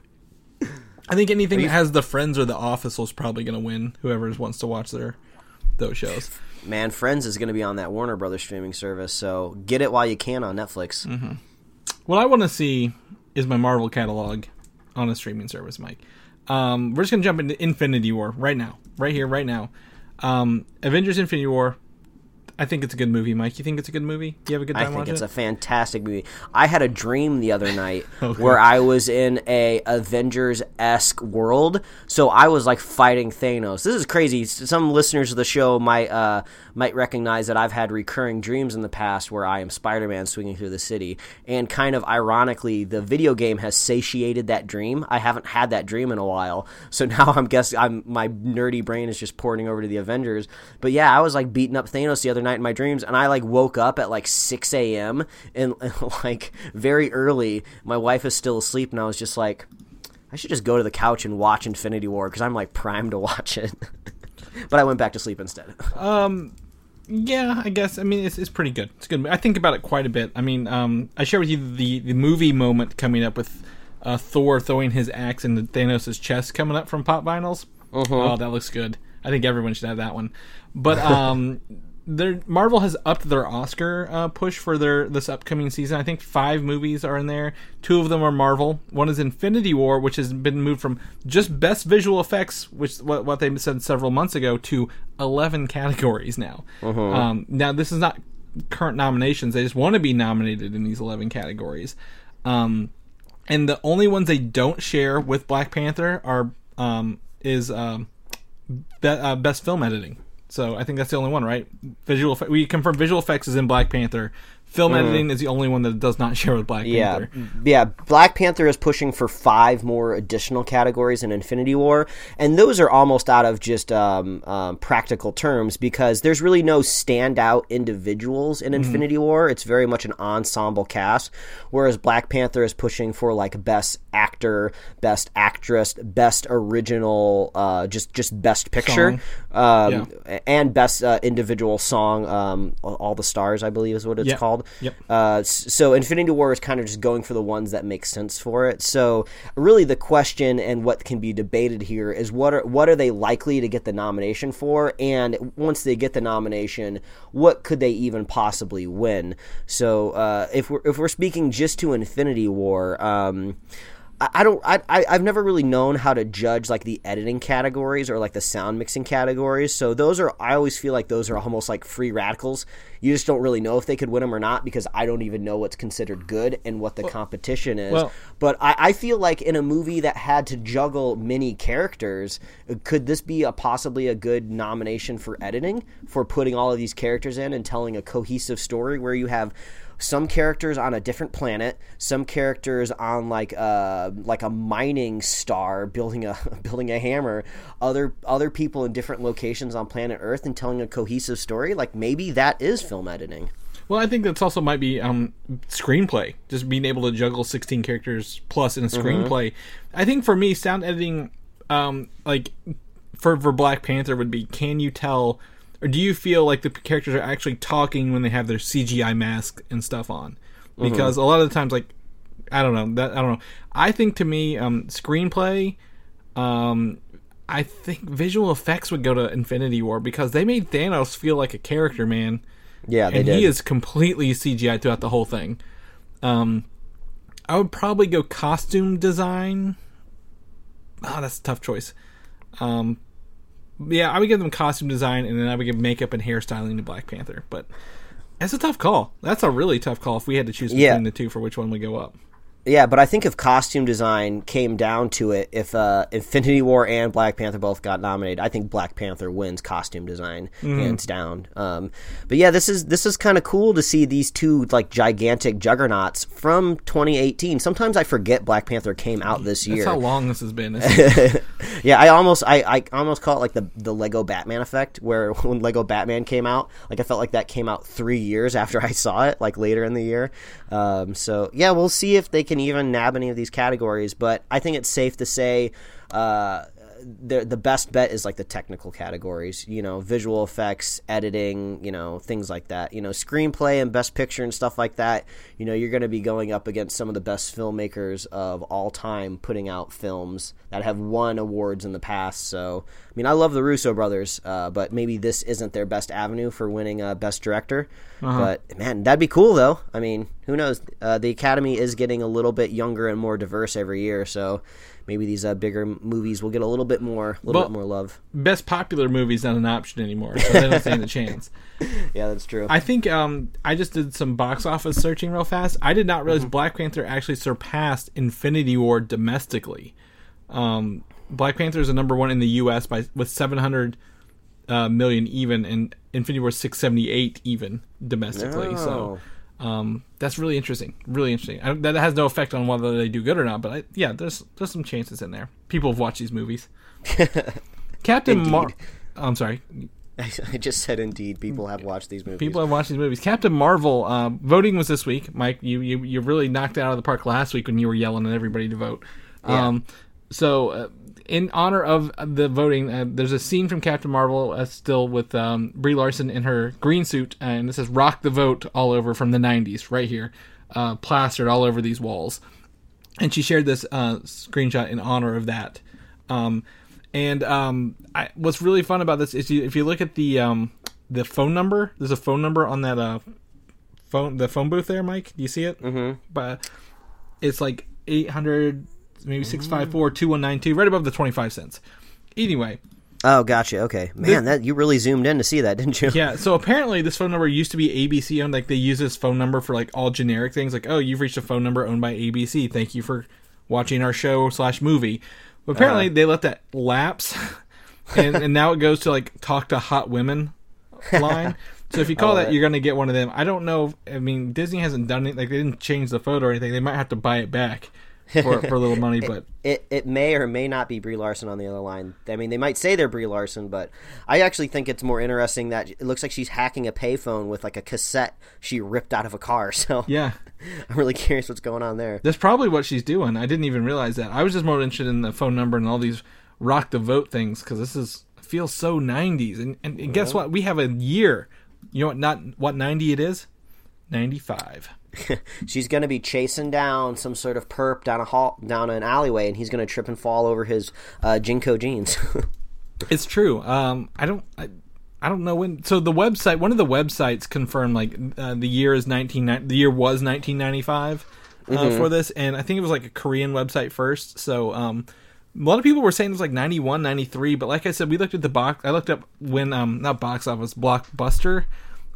[SPEAKER 2] (laughs) I think anything that has the Friends or the Office is probably going to win. Whoever wants to watch their those shows.
[SPEAKER 1] Man, Friends is going to be on that Warner Brothers streaming service, so get it while you can on Netflix.
[SPEAKER 2] What I want to see is my Marvel catalog on a streaming service, Mike. Um, we're just gonna jump into Infinity War right now, right here, right now. Um, Avengers: Infinity War. I think it's a good movie, Mike. You think it's a good movie? Do you have a good time
[SPEAKER 1] I
[SPEAKER 2] think
[SPEAKER 1] it's a fantastic movie. I had a dream the other night (laughs)
[SPEAKER 2] Okay.
[SPEAKER 1] where I was in a Avengers esque world. So I was like fighting Thanos. This is crazy. Some listeners of the show might uh, might recognize that I've had recurring dreams in the past where I am Spider Man swinging through the city. And kind of ironically, the video game has satiated that dream. I haven't had that dream in a while, so (laughs) now I'm guessing I'm my nerdy brain is just porting over to the Avengers. But yeah, I was like beating up Thanos the other night in my dreams, and I like woke up at like 6 a.m. and, (laughs) like very early. My wife is still asleep, and I was just like, I should just go to the couch and watch Infinity War because I'm like primed to watch it. (laughs) but I went back to sleep instead. (laughs)
[SPEAKER 2] Um, yeah, I guess. I mean, it's, it's pretty good. It's good. I think about it quite a bit. I mean, um, I share with you the the movie moment coming up with uh, Thor throwing his axe into Thanos' chest coming up from pop vinyls. Oh, that looks good. I think everyone should have that one. But um, their Marvel has upped their Oscar uh, push for their this upcoming season. I think five movies are in there. Two of them are Marvel. One is Infinity War, which has been moved from just best visual effects, which what, what they said several months ago, to eleven categories now. Um, now this is not current nominations; they just want to be nominated in these eleven categories. Um, and the only ones they don't share with Black Panther are um, is um, be- uh, best film editing. So I think that's the only one, right? Visual. We confirm visual effects is in Black Panther. Film editing is the only one that does not (laughs) share with Black
[SPEAKER 1] Yeah,
[SPEAKER 2] Panther.
[SPEAKER 1] yeah. Black Panther is pushing for five more additional categories in Infinity War, and those are almost out of just um, um, practical terms because there's really no standout individuals in Infinity War. It's very much an ensemble cast, whereas Black Panther is pushing for like best actor, best actress, best original, uh, just just best picture, um, and best uh, individual song. Um, All the Stars, I believe, is what it's
[SPEAKER 2] Yep.
[SPEAKER 1] called.
[SPEAKER 2] Yep.
[SPEAKER 1] Uh, so Infinity War is kind of just going for the ones that make sense for it. So really, the question and what can be debated here is what are what are they likely to get the nomination for, and once they get the nomination, what could they even possibly win? So uh, if we're if we're speaking just to Infinity War. Um, I don't. I, I I've never really known how to judge like the editing categories or like the sound mixing categories. So those are. I always feel like those are almost like free radicals. You just don't really know if they could win them or not because I don't even know what's considered good and what the competition is.
[SPEAKER 2] well-
[SPEAKER 1] but I, I feel like in a movie that had to juggle many characters, could this be a possibly a good nomination for editing for putting all of these characters in and telling a cohesive story where you have some characters on a different planet, some characters on like a like a mining star building a (laughs) building a hammer, other other people in different locations on planet Earth and telling a cohesive story. Like maybe that is film editing.
[SPEAKER 2] Well, I think that's also might be um, screenplay. Just being able to juggle 16 characters plus in a screenplay. I think for me, sound editing, um, like for for Black Panther, would be can you tell, or do you feel like the characters are actually talking when they have their CGI mask and stuff on? Because a lot of the times, like I don't know that I don't know. I think to me, um, screenplay, um, I think visual effects would go to Infinity War because they made Thanos feel like a character, man
[SPEAKER 1] Yeah, they
[SPEAKER 2] and
[SPEAKER 1] did.
[SPEAKER 2] he is completely CGI throughout the whole thing. Um, I would probably go costume design. Ah, that's a tough choice. Um, yeah, I would give them costume design, and then I would give makeup and hairstyling to Black Panther. But that's a tough call. That's a really tough call if we had to choose between
[SPEAKER 1] Yeah.
[SPEAKER 2] the two for which one we go up.
[SPEAKER 1] Yeah, but I think if costume design came down to it, if uh, Infinity War and Black Panther both got nominated, I think Black Panther wins costume design hands down. Um, but yeah, this is this is kind of cool to see these two like gigantic juggernauts from 2018. Sometimes I forget Black Panther came out this year.
[SPEAKER 2] That's how long this has been. (laughs)
[SPEAKER 1] Yeah, I almost I, I almost call it like the the Lego Batman effect, where (laughs) when Lego Batman came out, like I felt like that came out three years after I saw it, like later in the year. Um, so yeah, we'll see if they can even nab any of these categories, but I think it's safe to say. Uh, the the best bet is like the technical categories, you know, visual effects, editing, you know, things like that. You know, screenplay and best picture and stuff like that. You know, you're going to be going up against some of the best filmmakers of all time putting out films that have won awards in the past. So, I mean, I love the Russo brothers, uh, but maybe this isn't their best avenue for winning uh, best director. But man, that'd be cool though. I mean, who knows? Uh, the Academy is getting a little bit younger and more diverse every year, so maybe these uh, bigger movies will get a little bit more, a little
[SPEAKER 2] Well-
[SPEAKER 1] bit more love.
[SPEAKER 2] Best popular movie's not an option anymore, so they don't stand a (laughs) chance.
[SPEAKER 1] Yeah, that's true.
[SPEAKER 2] I think um, I just did some box office searching real fast. I did not realize Black Panther actually surpassed Infinity War domestically. Um, Black Panther is the number one in the U.S. by with 700 uh, million even, and Infinity War 678 even domestically. So um, that's really interesting. Really interesting. I, that has no effect on whether they do good or not, but I, yeah, there's there's some chances in there. People have watched these movies. (laughs) Captain Mar. I'm sorry. (laughs)
[SPEAKER 1] I just said indeed. People have watched these movies.
[SPEAKER 2] People have watched these movies. Captain Marvel uh, voting was this week. Mike, you, you you really knocked it out of the park last week when you were yelling at everybody to vote. Um, so, uh, in honor of the voting, uh, there's a scene from Captain Marvel uh, still with um, Brie Larson in her green suit, and it says "Rock the Vote" all over from the '90s, right here, uh, plastered all over these walls. And she shared this uh, screenshot in honor of that. Um, and um, I, what's really fun about this is you, if you look at the um, the phone number, there's a phone number on that uh, phone the phone booth there, Mike. Do you see it? Mm-hmm. But it's like 800, maybe 654 mm. 2192, right above the 25 cents. Anyway,
[SPEAKER 1] Oh, gotcha. Okay, man, that you really zoomed in to see that, didn't you?
[SPEAKER 2] yeah. So apparently, this phone number used to be ABC owned. Like they use this phone number for like all generic things. Like, oh, you've reached a phone number owned by ABC. Thank you for watching our show slash movie. But apparently, uh-huh. they let that lapse, (laughs) and, and now it goes to like talk to hot women line. So if you call (laughs) that, you're gonna get one of them. I don't know. I mean, Disney hasn't done it. Like they didn't change the photo or anything. They might have to buy it back for for a little money. (laughs) But
[SPEAKER 1] It it may or may not be Brie Larson on the other line. I mean, they might say they're Brie Larson, but I actually think it's more interesting that it looks like she's hacking a payphone with like a cassette she ripped out of a car. (laughs) So
[SPEAKER 2] yeah.
[SPEAKER 1] I'm really curious what's going on there.
[SPEAKER 2] That's probably what she's doing. I didn't even realize that. I was just more interested in the phone number and all these rock the vote things because this is feels so 90s. And, and, and guess what? We have a year. You know what? Not what 90 it is. 95. (laughs)
[SPEAKER 1] She's going to be chasing down some sort of perp down a hall, down an alleyway, and he's going to trip and fall over his uh, JNCO jeans. (laughs)
[SPEAKER 2] It's true. Um, I don't. I, I don't know when. So the website, one of the websites confirmed like uh, the year is 19. The year was 1995 uh, for this, and I think it was like a Korean website first. So um, a lot of people were saying it was like 91, 93, but like I said, we looked at the box. I looked up when um not box office blockbuster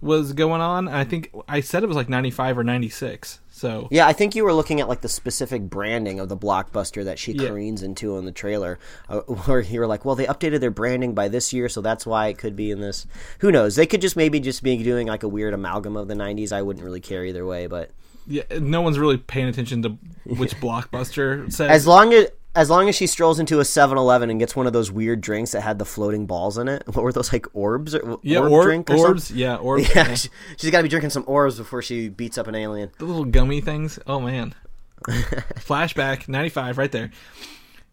[SPEAKER 2] was going on. I think I said it was like 95 or 96. So
[SPEAKER 1] yeah, I think you were looking at like the specific branding of the blockbuster that she
[SPEAKER 2] Yeah.
[SPEAKER 1] careens into in the trailer, uh, (laughs) where you were like, well, they updated their branding by this year, so that's why it could be in this. Who knows? They could just maybe just be doing like a weird amalgam of the '90s. I wouldn't really care either way, but
[SPEAKER 2] yeah, no one's really paying attention to which (laughs) blockbuster says.
[SPEAKER 1] as long as as long as she strolls into a 7-Eleven and gets one of those weird drinks that had the floating balls in it, (laughs) what were those like orbs or
[SPEAKER 2] yeah,
[SPEAKER 1] orb
[SPEAKER 2] orb,
[SPEAKER 1] drink or
[SPEAKER 2] orbs.
[SPEAKER 1] something?
[SPEAKER 2] Yeah, orbs. (laughs)
[SPEAKER 1] Yeah,
[SPEAKER 2] yeah.
[SPEAKER 1] she, she's got to be drinking some orbs before she beats up an alien.
[SPEAKER 2] the little gummy things. Oh man. (laughs) Flashback 95 right there.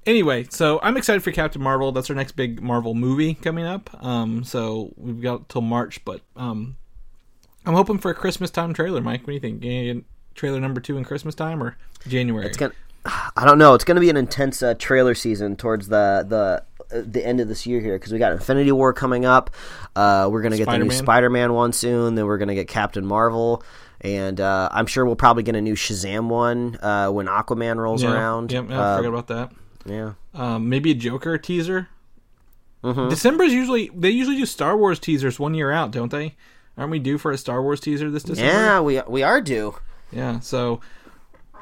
[SPEAKER 2] Anyway, so I'm excited for Captain Marvel. That's our next big Marvel movie coming up. Um so we've got till March, but um I'm hoping for a Christmas time trailer, Mike. What do you think? Trailer number 2 in Christmas time or January?
[SPEAKER 1] It's gonna. I don't know. It's going to be an intense uh, trailer season towards the the uh, the end of this year here because we got Infinity War coming up. Uh, we're going to get the new
[SPEAKER 2] Spider-Man.
[SPEAKER 1] Spider-Man one soon. Then we're going to get Captain Marvel, and uh, I'm sure we'll probably get a new Shazam one uh, when Aquaman rolls
[SPEAKER 2] yeah,
[SPEAKER 1] around.
[SPEAKER 2] Yep, yeah, I
[SPEAKER 1] Uh,
[SPEAKER 2] forgot about that.
[SPEAKER 1] yeah.
[SPEAKER 2] Um, maybe a Joker teaser.
[SPEAKER 1] Mm-hmm.
[SPEAKER 2] December's usually they usually do Star Wars teasers one year out, don't they? Aren't we due for a Star Wars teaser this December?
[SPEAKER 1] Yeah, we we are due.
[SPEAKER 2] Yeah, so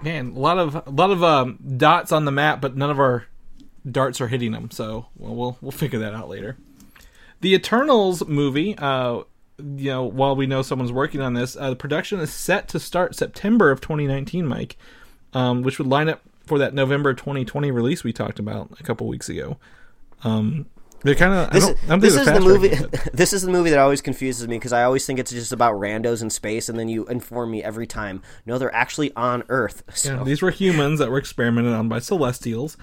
[SPEAKER 2] man, a lot of a lot of um, dots on the map, but none of our darts are hitting them. So well, we'll we'll figure that out later. The Eternals movie, uh, you know, while we know someone's working on this, uh, the production is set to start September of 2019, Mike, um, which would line up for that November 2020 release we talked about a couple weeks ago. Um, they're kind of
[SPEAKER 1] This,
[SPEAKER 2] I don't, I don't
[SPEAKER 1] this is the movie. (laughs) this is the movie that always confuses me because I always think it's just about randos in space, and then you inform me every time. No, they're actually on Earth. (laughs) So.
[SPEAKER 2] Yeah, these were humans that were experimented on by Celestials.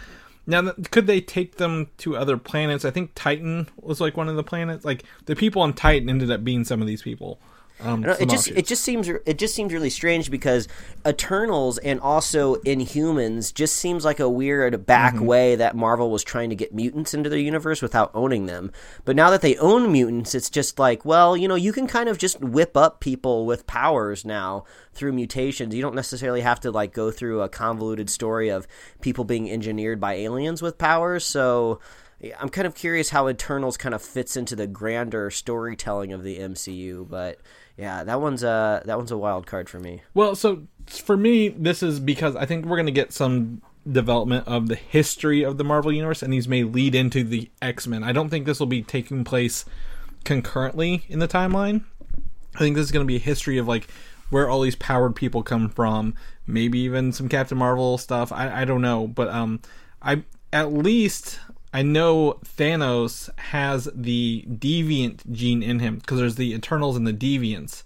[SPEAKER 2] Now, could they take them to other planets? I think Titan was like one of the planets. Like the people on Titan ended up being some of these people. Um,
[SPEAKER 1] it just it just seems it just seems really strange because Eternals and also Inhumans just seems like a weird back
[SPEAKER 2] Mm-hmm.
[SPEAKER 1] way that Marvel was trying to get mutants into their universe without owning them. But now that they own mutants, it's just like, well, you know, you can kind of just whip up people with powers now through mutations. You don't necessarily have to like go through a convoluted story of people being engineered by aliens with powers. So I'm kind of curious how Eternals kind of fits into the grander storytelling of the MCU, but yeah, that one's a that one's a wild card for me.
[SPEAKER 2] Well, so for me, this is because I think we're to get some development of the history of the Marvel Universe, and these may lead into the X Men. I don't think this will be taking place concurrently in the timeline. I think this is to be a history of like where all these powered people come from, maybe even some Captain Marvel stuff. I, I don't know, but um, I at least I know Thanos has the deviant gene in him because there's the Eternals and the Deviants,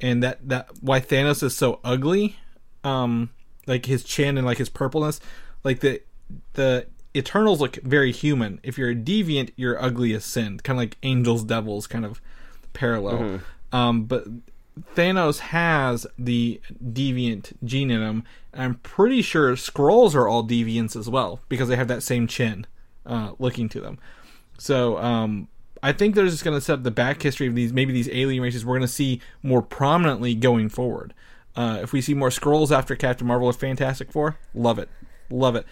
[SPEAKER 2] and that that why Thanos is so ugly, um, like his chin and like his purpleness, like the the Eternals look very human. If you're a deviant, you're ugly as sin, kind of like angels, devils, kind of parallel. Um, but Thanos has the deviant gene in him, and I'm pretty sure Skrulls are all deviants as well because they have that same chin uh, looking to them. So um, I think they're just going to set up the back history of these, maybe these alien races we're going to see more prominently going forward. Uh, if we see more Skrulls after Captain Marvel or Fantastic Four, love it, love it.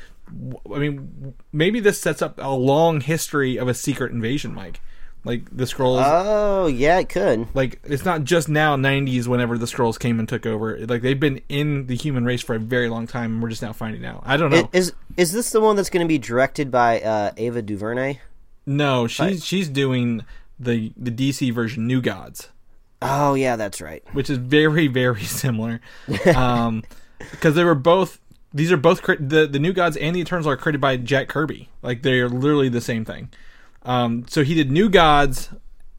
[SPEAKER 2] I mean, maybe this sets up a long history of a secret invasion, Mike. Like the Skrulls,
[SPEAKER 1] Oh yeah, it could.
[SPEAKER 2] like it's not just now 90s whenever the Skrulls came and took over. Like they've been in the human race for a very long time, and we're just now finding out. I don't know.
[SPEAKER 1] Is is this the one that's going to be directed by uh, Ava DuVernay?
[SPEAKER 2] no, she's she's doing the the DC version, New Gods.
[SPEAKER 1] Oh yeah, that's right.
[SPEAKER 2] which is very very (laughs) similar (laughs) um because they were both these are both the the new gods and the eternals are created by jack kirby like they're literally the same thing um so he did new gods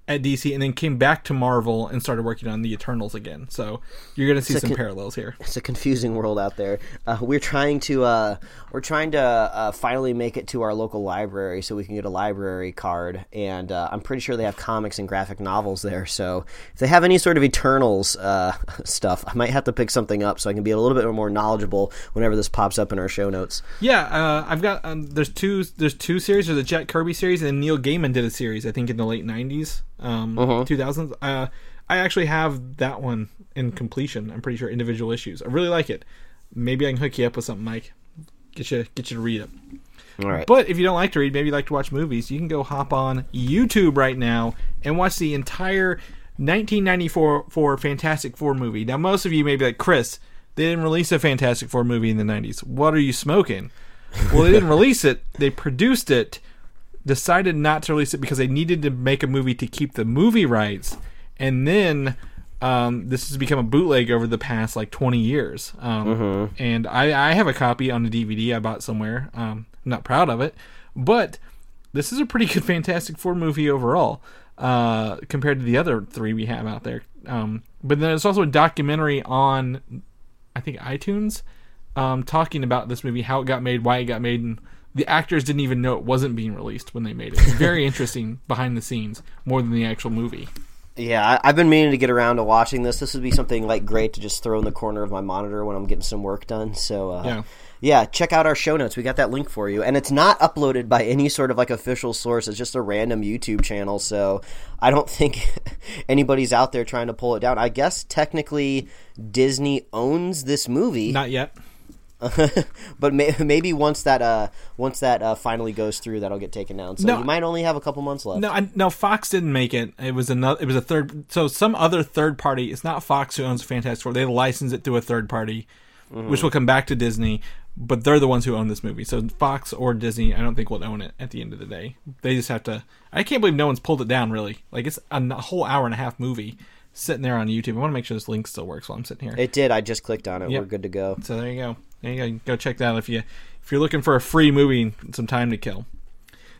[SPEAKER 2] at dc and then came back to marvel and started working on the eternals again so you're gonna see some
[SPEAKER 1] can-
[SPEAKER 2] parallels here
[SPEAKER 1] It's a confusing world out there. Uh, we're trying to uh, we're trying to uh, finally make it to our local library so we can get a library card, and uh, I'm pretty sure they have comics and graphic novels there. So if they have any sort of Eternals uh, (laughs) stuff, I might have to pick something up so I can be a little bit more knowledgeable whenever this pops up in our show notes.
[SPEAKER 2] yeah uh i've got um, there's two there's two series there's a jack kirby series and neil gaiman did a series i think in the late 90s um 2000s uh i actually have that one in completion i'm pretty sure individual issues. I really like it. Maybe i can hook you up with something mike. Get you get you to read it.
[SPEAKER 1] All right.
[SPEAKER 2] but if you don't like to read maybe you like to watch movies you can go hop on youtube right now and watch the entire 1994 for fantastic four movie. Now most of you may be like chris they didn't release a fantastic four movie in the 90s what are you smoking? Well they didn't (laughs) release it. They produced it decided not to release it because they needed to make a movie to keep the movie rights. And then um, this has become a bootleg over the past like 20 years. Um, and I, I have a copy on a dvd i bought somewhere. Um, i'm not proud of it. But this is a pretty (laughs) good fantastic four movie overall uh, compared to the other three we have out there. Um, but then there's also a documentary on i think itunes um, talking about this movie, how it got made, why it got made, and the actors didn't even know it wasn't being released when they made it. It's very (laughs) interesting behind the scenes, more than the actual movie.
[SPEAKER 1] Yeah, I, I've been meaning to get around to watching this. This would be something like great to just throw in the corner of my monitor when I'm getting some work done. So uh,
[SPEAKER 2] Yeah.
[SPEAKER 1] yeah, check out our show notes. We got that link for you, and it's not uploaded by any sort of like official source. It's just a random YouTube channel. So I don't (laughs) think anybody's out there trying to pull it down. I guess technically Disney owns this movie,
[SPEAKER 2] Not yet. (laughs)
[SPEAKER 1] but may, maybe once that uh once that uh, finally goes through, that'll get taken down. So
[SPEAKER 2] No.
[SPEAKER 1] you might only have a couple months left.
[SPEAKER 2] No, I, no. Fox didn't make it. It was another. It was a third. So some other third party. It's not Fox who owns Fantastic Four. They license it through a third party, which will come back to Disney. But they're the ones who own this movie. So Fox or Disney, I don't think will own it at the end of the day. They just have to. I can't believe no one's pulled it down. Really, like it's a whole hour and a half movie sitting there on YouTube. I want to make sure this link still works while I'm sitting here.
[SPEAKER 1] It did. I just clicked on it.
[SPEAKER 2] Yep.
[SPEAKER 1] We're good to go.
[SPEAKER 2] So there you go. You go. Go check that out if you if you're looking for a free movie and some time to kill.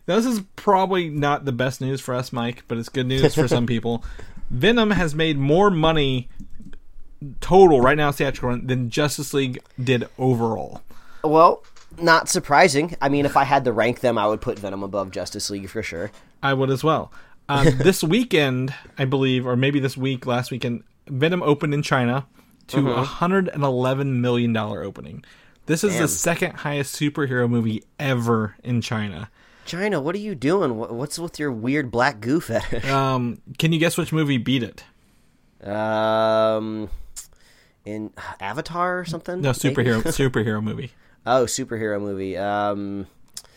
[SPEAKER 2] Now, this is probably not the best news for us, Mike, but it's good news for some (laughs) people. Venom has made more money total right now theatrical run than Justice League did overall.
[SPEAKER 1] Well, not surprising. I mean, if I had to rank them, I would put Venom above Justice League for sure.
[SPEAKER 2] I would as well. Um, (laughs) this weekend, I believe, or maybe this week, last weekend, Venom opened in China to
[SPEAKER 1] Mm-hmm.
[SPEAKER 2] a 111 million dollar opening. This is the second highest superhero movie ever in China.
[SPEAKER 1] China, what are you doing? What's with your weird black goo fetish? (laughs)
[SPEAKER 2] Um, can you guess which movie beat it?
[SPEAKER 1] Um, in Avatar or something?
[SPEAKER 2] No, superhero (laughs) superhero movie.
[SPEAKER 1] oh, superhero movie. Um,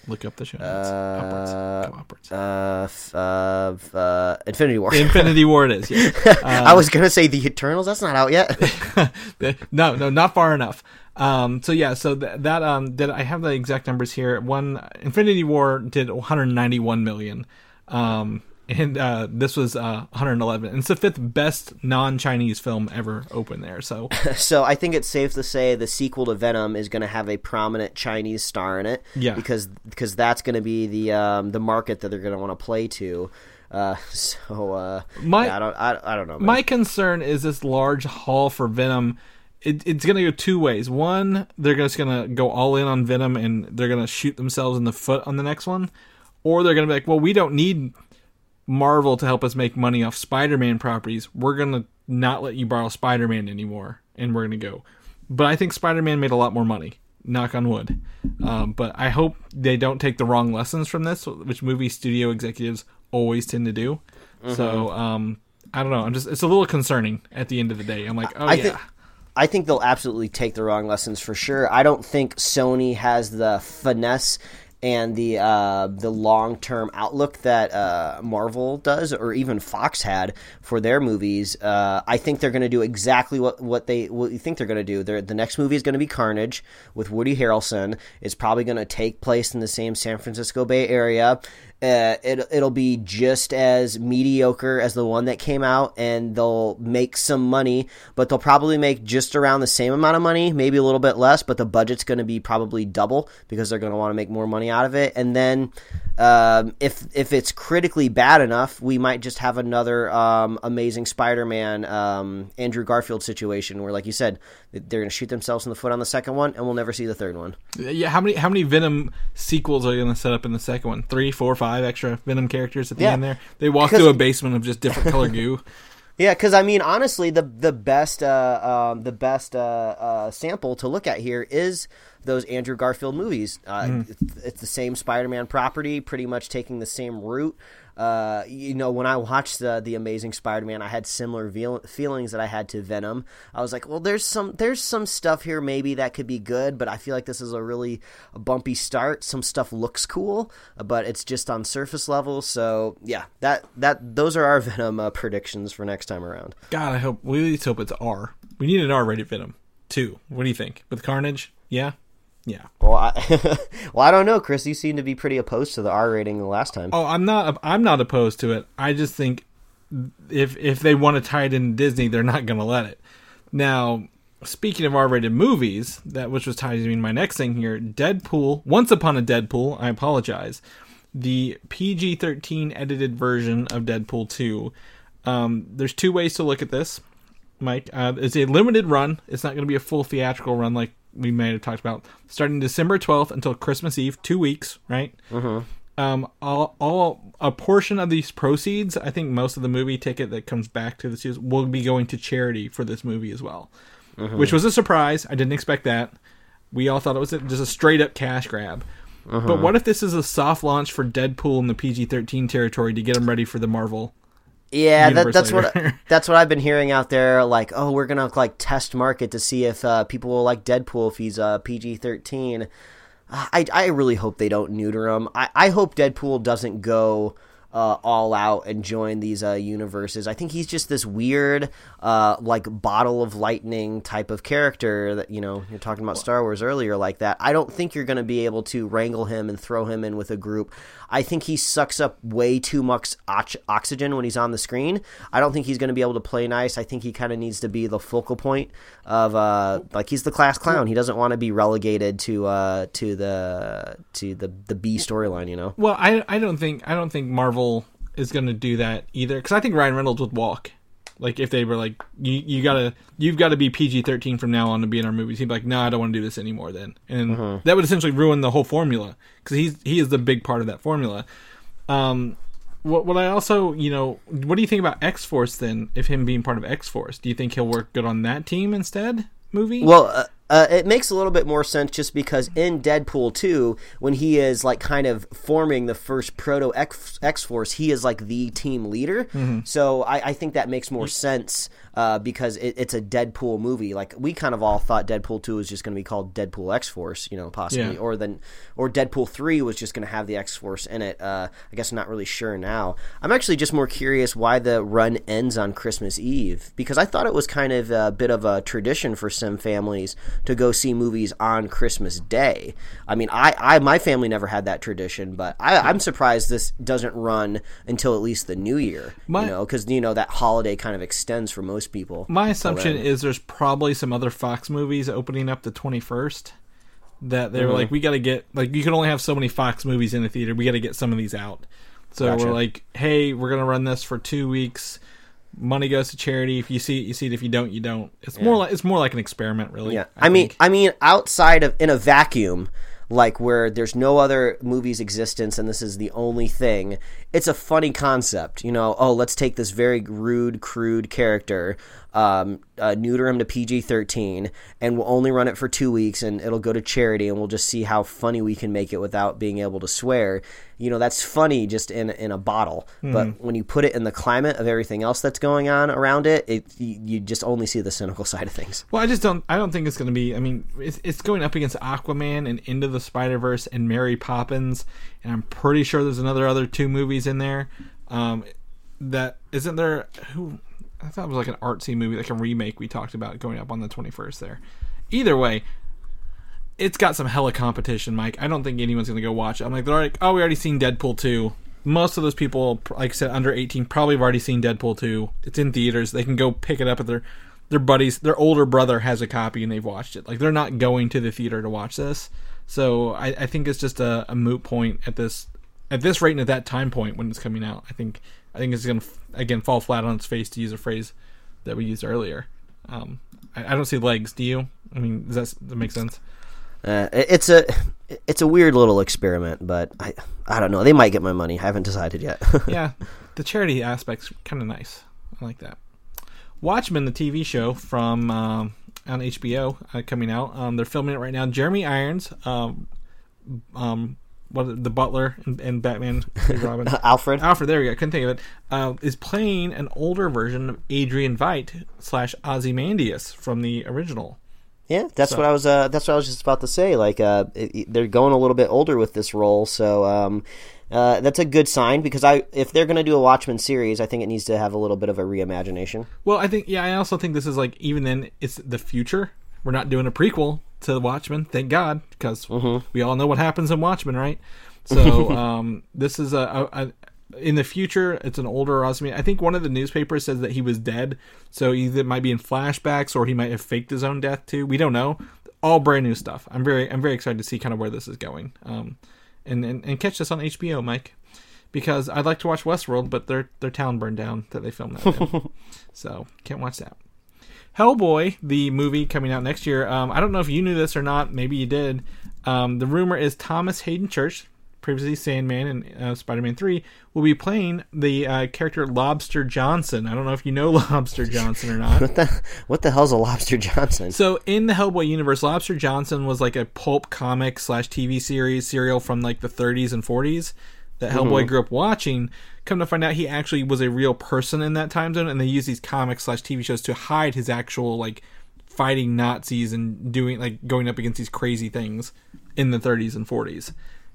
[SPEAKER 2] Look up the show notes. upwards. Go upwards.
[SPEAKER 1] uh, f- uh, f- uh, Infinity War.
[SPEAKER 2] Infinity War it is. Yeah. (laughs)
[SPEAKER 1] I was gonna say the Eternals. That's not out yet. (laughs)
[SPEAKER 2] no, no, not far enough. Um, so yeah, so th- that um, did I have the exact numbers here? One Infinity War did 191 million, um, and uh, this was uh 111. And it's the fifth best non-Chinese film ever open there. So (laughs)
[SPEAKER 1] so I think it's safe to say the sequel to Venom is going to have a prominent Chinese star in it.
[SPEAKER 2] Yeah.
[SPEAKER 1] because because that's going to be the um, the market that they're going to want to play to. Uh, (laughs) so uh,
[SPEAKER 2] My-
[SPEAKER 1] yeah, I don't I, I don't know. man.
[SPEAKER 2] my concern is this large haul for Venom. It, it's going to go two ways. One, they're just going to go all in on Venom and they're going to shoot themselves in the foot on the next one, or they're going to be like, well, we don't need Marvel to help us make money off Spider-Man properties. We're going to not let you borrow Spider-Man anymore, and we're going to go. But I think Spider-Man made a lot more money. Knock on wood. Um, but I hope they don't take the wrong lessons from this, which movie studio executives always tend to do. So um, I don't know. I'm just it's a little concerning at the end of the day. I'm like, oh
[SPEAKER 1] I
[SPEAKER 2] yeah.
[SPEAKER 1] think I think they'll absolutely take the wrong lessons for sure. I don't think Sony has the finesse and the uh, the long term outlook that uh, Marvel does, or even Fox had for their movies. Uh, I think they're going to do exactly what, what they what you think they're going to do. They're, the next movie is going to be Carnage with Woody Harrelson. It's probably going to take place in the same San Francisco Bay Area. Uh, it, it'll be just as mediocre as the one that came out, and they'll make some money, but they'll probably make just around the same amount of money, maybe a little bit less, but the budget's going to be probably double because they're going to want to make more money out of it. And then, um, if if it's critically bad enough, we might just have another um, amazing Spider-Man um, Andrew Garfield situation where, like you said, they're going to shoot themselves in the foot on the second one, and we'll never see the third one.
[SPEAKER 2] yeah. How many how many Venom sequels are you going to set up in the second one? Three, four, five extra Venom characters at the
[SPEAKER 1] Yeah.
[SPEAKER 2] end there. They walk
[SPEAKER 1] Because-
[SPEAKER 2] through a basement of just different color goo. (laughs)
[SPEAKER 1] Yeah, because I mean, honestly, the the best uh, um, the best uh, uh, sample to look at here is those Andrew Garfield movies. Uh, it's, it's the same Spider-Man property, pretty much taking the same route. Uh, you know, when I watched the the Amazing Spider-Man, I had similar feel- feelings that I had to Venom. I was like, well, there's some there's some stuff here maybe that could be good, but I feel like this is a really bumpy start. Some stuff looks cool, but it's just on surface level. So yeah, that that those are our (laughs) Venom uh, predictions for next time around.
[SPEAKER 2] God, I hope we at least hope it's R. We need an R-rated Venom too. What do you think with Carnage? Yeah, yeah.
[SPEAKER 1] Well, I, (laughs) well, I don't know, Chris. You seem to be pretty opposed to the R rating the last time.
[SPEAKER 2] Oh, I'm not. I'm not opposed to it. I just think if if they want to tie it in Disney, they're not going to let it. Now, speaking of R-rated movies, that which was tied to my next thing here, Deadpool. Once upon a Deadpool. I apologize. The PG-13 edited version of Deadpool 2. Um, there's two ways to look at this, Mike. Uh, it's a limited run. It's not going to be a full theatrical run like we may have talked about. Starting December 12th until Christmas Eve, two weeks, right? Mm-hmm. um, all, all a portion of these proceeds, I think most of the movie ticket that comes back to the studios will be going to charity for this movie as well, mm-hmm. which was a surprise. I didn't expect that. We all thought it was just a straight up cash grab. Mm-hmm. But what if this is a soft launch for Deadpool in the PG thirteen territory to get them ready for the Marvel?
[SPEAKER 1] Yeah, that, that's what (laughs) that's what I've been hearing out there. Like, oh, we're gonna like test market to see if uh, people will like Deadpool if he's uh, PG thirteen. I I really hope they don't neuter him. I I hope Deadpool doesn't go. Uh, all out and join these uh, universes. I think he's just this weird, uh, like bottle of lightning type of character that you know you're talking about Star Wars earlier, like that. I don't think you're going to be able to wrangle him and throw him in with a group. I think he sucks up way too much oxygen when he's on the screen. I don't think he's going to be able to play nice. I think he kind of needs to be the focal point of uh, like he's the class clown. He doesn't want to be relegated to uh, to the to the the B storyline. You know.
[SPEAKER 2] Well, I I don't think I don't think Marvel is going to do that either because I think Ryan Reynolds would walk. Like if they were like you you gotta you've got to be PG thirteen from now on to be in our movies. He'd be like, no, I don't want to do this anymore. Then and that would essentially ruin the whole formula because he's he is the big part of that formula. Um, what, what I also, you know, what do you think about X Force then? If him being part of X Force, do you think he'll work good on that team instead? Movie?
[SPEAKER 1] Well, uh, uh, it makes a little bit more sense just because in Deadpool 2, when he is like kind of forming the first proto X Force, he is like the team leader.
[SPEAKER 2] Mm-hmm.
[SPEAKER 1] So I, I think that makes more sense uh, because it, it's a Deadpool movie. Like we kind of all thought Deadpool 2 was just going to be called Deadpool X Force, you know, possibly,
[SPEAKER 2] Yeah.
[SPEAKER 1] or then or Deadpool 3 was just going to have the X Force in it. Uh, I guess I'm not really sure now. I'm actually just more curious why the run ends on Christmas Eve because I thought it was kind of a bit of a tradition for some families to go see movies on Christmas Day. I mean, I, I my family never had that tradition, but I, I'm surprised this doesn't run until at least the New Year.
[SPEAKER 2] My-
[SPEAKER 1] you know, because you know that holiday kind of extends for most people.
[SPEAKER 2] My assumption is there's probably some other Fox movies opening up the 21st that they were
[SPEAKER 1] Mm-hmm.
[SPEAKER 2] like, we got to get like you can only have so many Fox movies in the theater. We got to get some of these out. So
[SPEAKER 1] Gotcha.
[SPEAKER 2] we're like, hey, we're gonna run this for two weeks. Money goes to charity. If you see it, you see it. If you don't, you don't. It's more like it's more like an experiment, really.
[SPEAKER 1] Yeah, I, mean,
[SPEAKER 2] think.
[SPEAKER 1] I mean, outside of in a vacuum, like where there's no other movie's existence and this is the only thing, it's a funny concept. You know, oh, let's take this very rude, crude character, um, uh, neuter him to PG-13, and we'll only run it for two weeks, and it'll go to charity, and we'll just see how funny we can make it without being able to swear. You know, that's funny just in in a bottle, but when you put it in the climate of everything else that's going on around it, it you, you just only see the cynical (laughs) side of things.
[SPEAKER 2] Well, I just don't. I don't think it's going to be. I mean, it's, it's going up against Aquaman and Into the Spider Verse and Mary Poppins, and I'm pretty sure there's another other two movies in there. Um, that isn't there. Who I thought it was like an artsy movie, like a remake we talked about going up on the 21st. There. Either way, it's got some hella competition, Mike. I don't think anyone's going to go watch it. I'm like, they're like, oh, we already seen Deadpool 2. Most of those people, like I said, under 18, probably have already seen Deadpool 2. It's in theaters. They can go pick it up at their their buddies. Their older brother has a copy and they've watched it. Like they're not going to the theater to watch this. So I, I think it's just a, a moot point at this at this rate and at that time point when it's coming out. I think I think it's going to again fall flat on its face to use a phrase that we used earlier. Um, I, I don't see legs. Do you? I mean, does that, does that make sense?
[SPEAKER 1] Uh, it's a it's a weird little experiment, but I I don't know. They might get my money. I haven't decided yet. (laughs)
[SPEAKER 2] yeah, the charity aspect's kind of nice. I like that. Watchmen, the TV show from um, on HBO, uh, coming out. Um, they're filming it right now. Jeremy Irons, um, um, what the Butler and, and Batman, (laughs) Robin,
[SPEAKER 1] Alfred.
[SPEAKER 2] Alfred. There we go. I couldn't think of it. Uh, is playing an older version of Adrian Veidt slash Ozymandias from the original.
[SPEAKER 1] Yeah, that's what I was. Uh, that's what I was just about to say. Like, uh, it- they're going a little bit older with this role, so um, uh, that's a good sign because I, if they're going to do a Watchmen series, I think it needs to have a little bit of a reimagination.
[SPEAKER 2] Well, I think yeah, I also think this is like even then it's the future. We're not doing a prequel to Watchmen, thank God, because we all know what happens in Watchmen, right? (laughs) So um, this is a, a, a in the future. It's an older Osman. I think one of the newspapers says that he was dead, so either it might be in flashbacks or he might have faked his own death too. We don't know. All brand new stuff. I'm very I'm very excited to see kind of where this is going. Um, and and, and catch this on HBO, Mike. Because I'd like to watch Westworld, but their their town burned down that they filmed that in. (laughs) so can't watch that. Hellboy, the movie coming out next year. Um, I don't know if you knew this or not. Maybe you did. Um, the rumor is Thomas Haden Church, previously Sandman and uh, Spider-Man Three, will be playing the uh, character Lobster Johnson. I don't know if you know (laughs) Lobster Johnson or not.
[SPEAKER 1] What the what the hell's a Lobster Johnson?
[SPEAKER 2] So in the Hellboy universe, Lobster Johnson was like a pulp comic slash TV series serial from like the 30s and 40s that Hellboy grew up watching. Come to find out, he actually was a real person in that time zone, and they use these comics slash TV shows to hide his actual like fighting Nazis and doing like going up against these crazy things in the 30s and 40s.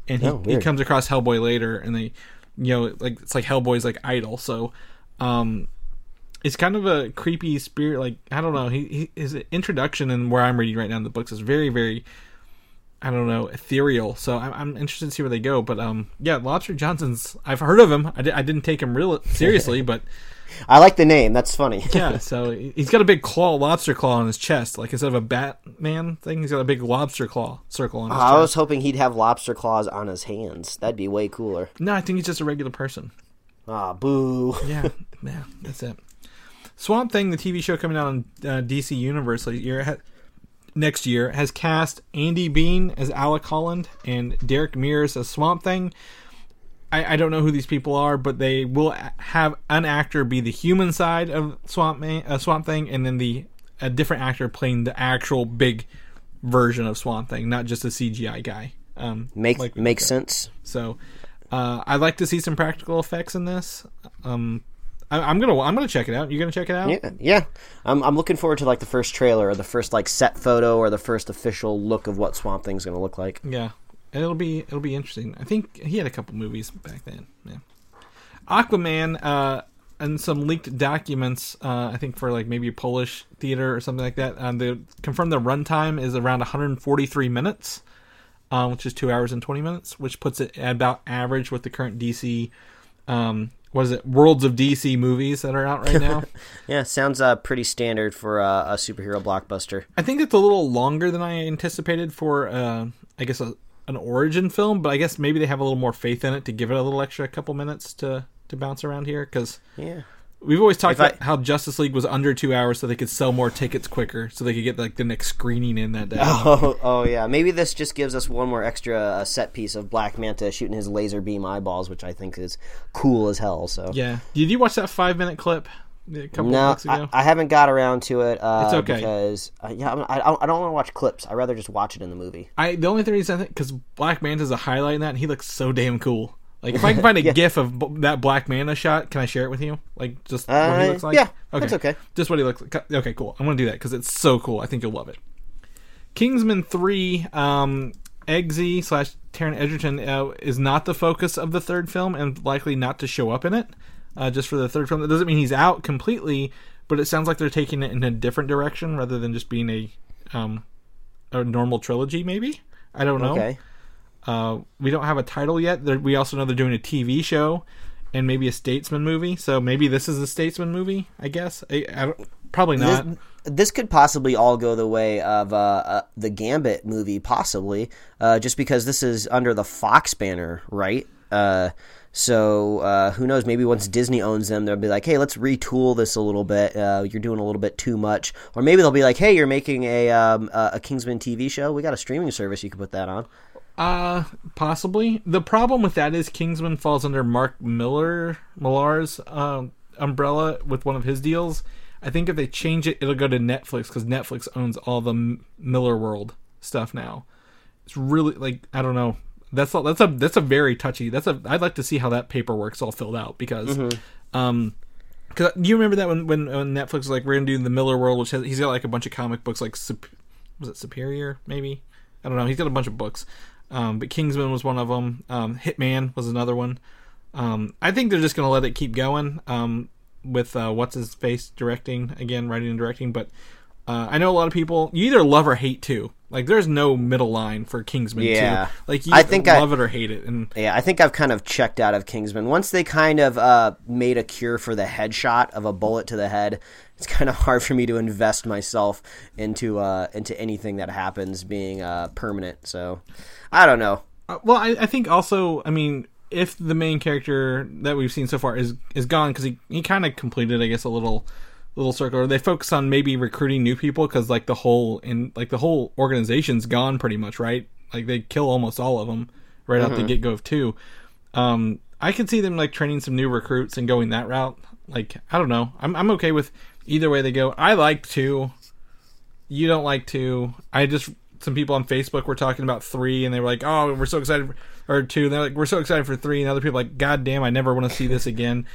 [SPEAKER 2] And he,
[SPEAKER 1] Oh,
[SPEAKER 2] he comes across Hellboy later, and they, you know, like it's like Hellboy's like idol. So, um, it's kind of a creepy spirit. Like I don't know, he, he his introduction and where I'm reading right now in the books is very very. I don't know, ethereal. So I'm, I'm interested to see where they go. But um, yeah, Lobster Johnson's. I've heard of him. I, di- I didn't take him real (laughs) seriously, but
[SPEAKER 1] I like the name. That's funny. (laughs)
[SPEAKER 2] yeah. So he's got a big claw, lobster claw on his chest. Like instead of a Batman thing, he's got a big lobster claw circle on his
[SPEAKER 1] I
[SPEAKER 2] chest.
[SPEAKER 1] was hoping he'd have lobster claws on his hands. That'd be way cooler.
[SPEAKER 2] No, I think he's just a regular person.
[SPEAKER 1] Ah, boo. (laughs)
[SPEAKER 2] Yeah, yeah, that's it. Swamp Thing, the TV show coming out on uh, DC Universe Like you're. ha- next year, has cast Andy Bean as Alec Holland and Derek Mears as Swamp Thing. I, I don't know who these people are, but they will have an actor be the human side of Swamp Man, uh, Swamp Thing, and then the a different actor playing the actual big version of Swamp Thing, not just a CGI guy. Um,
[SPEAKER 1] Make
[SPEAKER 2] like
[SPEAKER 1] makes sense.
[SPEAKER 2] So, uh, I'd like to see some practical effects in this. Um, I, I'm gonna I'm gonna check it out. You gonna check it out?
[SPEAKER 1] Yeah, yeah. I'm I'm looking forward to like the first trailer or the first like set photo or the first official look of what Swamp Thing's going to look like.
[SPEAKER 2] Yeah, and it'll be it'll be interesting. I think he had a couple movies back then. Yeah, Aquaman uh, and some leaked documents. Uh, I think for like maybe Polish theater or something like that. Um, they confirmed the runtime is around 143 minutes, uh, which is two hours and 20 minutes, which puts it at about average with the current DC. Um, what is it? Worlds of DC movies that are out right now. (laughs)
[SPEAKER 1] Yeah, sounds uh, pretty standard for uh, a superhero blockbuster.
[SPEAKER 2] I think it's a little longer than I anticipated for, uh, I guess, a, an origin film. But I guess maybe they have a little more faith in it to give it a little extra couple minutes to to bounce around here because
[SPEAKER 1] Yeah.
[SPEAKER 2] We've always talked
[SPEAKER 1] If I-
[SPEAKER 2] about how Justice League was under two hours, so they could sell more tickets quicker, so they could get like the next screening in that day. (laughs)
[SPEAKER 1] Oh, oh yeah. Maybe this just gives us one more extra uh, set piece of Black Manta shooting his laser beam eyeballs, which I think is cool as hell. So
[SPEAKER 2] Yeah. Did you watch that five minute clip a couple of
[SPEAKER 1] no,
[SPEAKER 2] weeks ago?
[SPEAKER 1] I, I haven't got around to it. Uh,
[SPEAKER 2] It's okay.
[SPEAKER 1] because uh, yeah, I, I don't want to watch clips. I rather just watch it in the movie.
[SPEAKER 2] I the only thing is I think because Black Manta's a highlight in that, and he looks so damn cool. Like if I can find a (laughs) GIF of b- that Black Manta shot, can I share it with you? Like just what he
[SPEAKER 1] Uh,
[SPEAKER 2] looks like.
[SPEAKER 1] yeah, that's okay.
[SPEAKER 2] Just what he looks like. Okay, cool. I'm gonna do that because it's so cool. I think you'll love it. Kingsman Three, um, Eggsy slash Taron Egerton uh, is not the focus of the third film, and likely not to show up in it. Uh, just for the third film, that doesn't mean he's out completely, but it sounds like they're taking it in a different direction rather than just being a um, a normal trilogy. Maybe I don't know.
[SPEAKER 1] Okay.
[SPEAKER 2] Uh, we don't have a title yet. We also know they're doing a TV show and maybe a Statesman movie. So maybe this is a Statesman movie. I guess. I, I don't, probably
[SPEAKER 1] This,
[SPEAKER 2] not.
[SPEAKER 1] this could possibly all go the way of uh, uh, the Gambit movie, possibly, uh, just because this is under the Fox banner, right? Uh, so uh, who knows? Maybe once Disney owns them, they'll be like, "Hey, let's retool this a little bit. Uh, you're doing a little bit too much." Or maybe they'll be like, "Hey, you're making a um, a a Kingsman TV show. We got a streaming service. You can put that on."
[SPEAKER 2] Uh, possibly. The problem with that is Kingsman falls under Mark Miller Millar's um, umbrella with one of his deals. I think if they change it, it'll go to Netflix because Netflix owns all the M- Millarworld stuff now. It's really like I don't know. That's a, that's a that's a very touchy. That's a I'd like to see how that paperwork's all filled out because, um, cause you remember that when when, when Netflix was like we're gonna do the Millarworld, which has, he's got like a bunch of comic books like was it Superior maybe I don't know. He's got a bunch of books. Um, but Kingsman was one of them. Um, Hitman was another one. Um, I think they're just going to let it keep going um, with uh, what's his face directing again, writing and directing. But uh, I know a lot of people you either love or hate too. Like there's no middle line for Kingsman.
[SPEAKER 1] Yeah.
[SPEAKER 2] 2. like you
[SPEAKER 1] I think I-
[SPEAKER 2] love it or hate it. And
[SPEAKER 1] Yeah, I think I've kind of checked out of Kingsman. Once they kind of uh, made a cure for the headshot of a bullet to the head, it's kind of (laughs) hard for me to invest myself into uh, into anything that happens being uh, permanent. So, I don't know.
[SPEAKER 2] Uh, well, I, I think also, I mean, if the main character that we've seen so far is is gone because he he kind of completed, I guess, a little little circle. Or they focus on maybe recruiting new people because like the whole in like the whole organization's gone pretty much, right? Like they kill almost all of them right out the get go of two. Um, I could see them like training some new recruits and going that route. Like I don't know, I'm I'm okay with either way they go. I like two you don't like two. I just some people on Facebook were talking about three, and they were like, "Oh, we're so excited," for, or two. And they're like, "We're so excited for three. and other people are like, "God damn, I never want to see this again."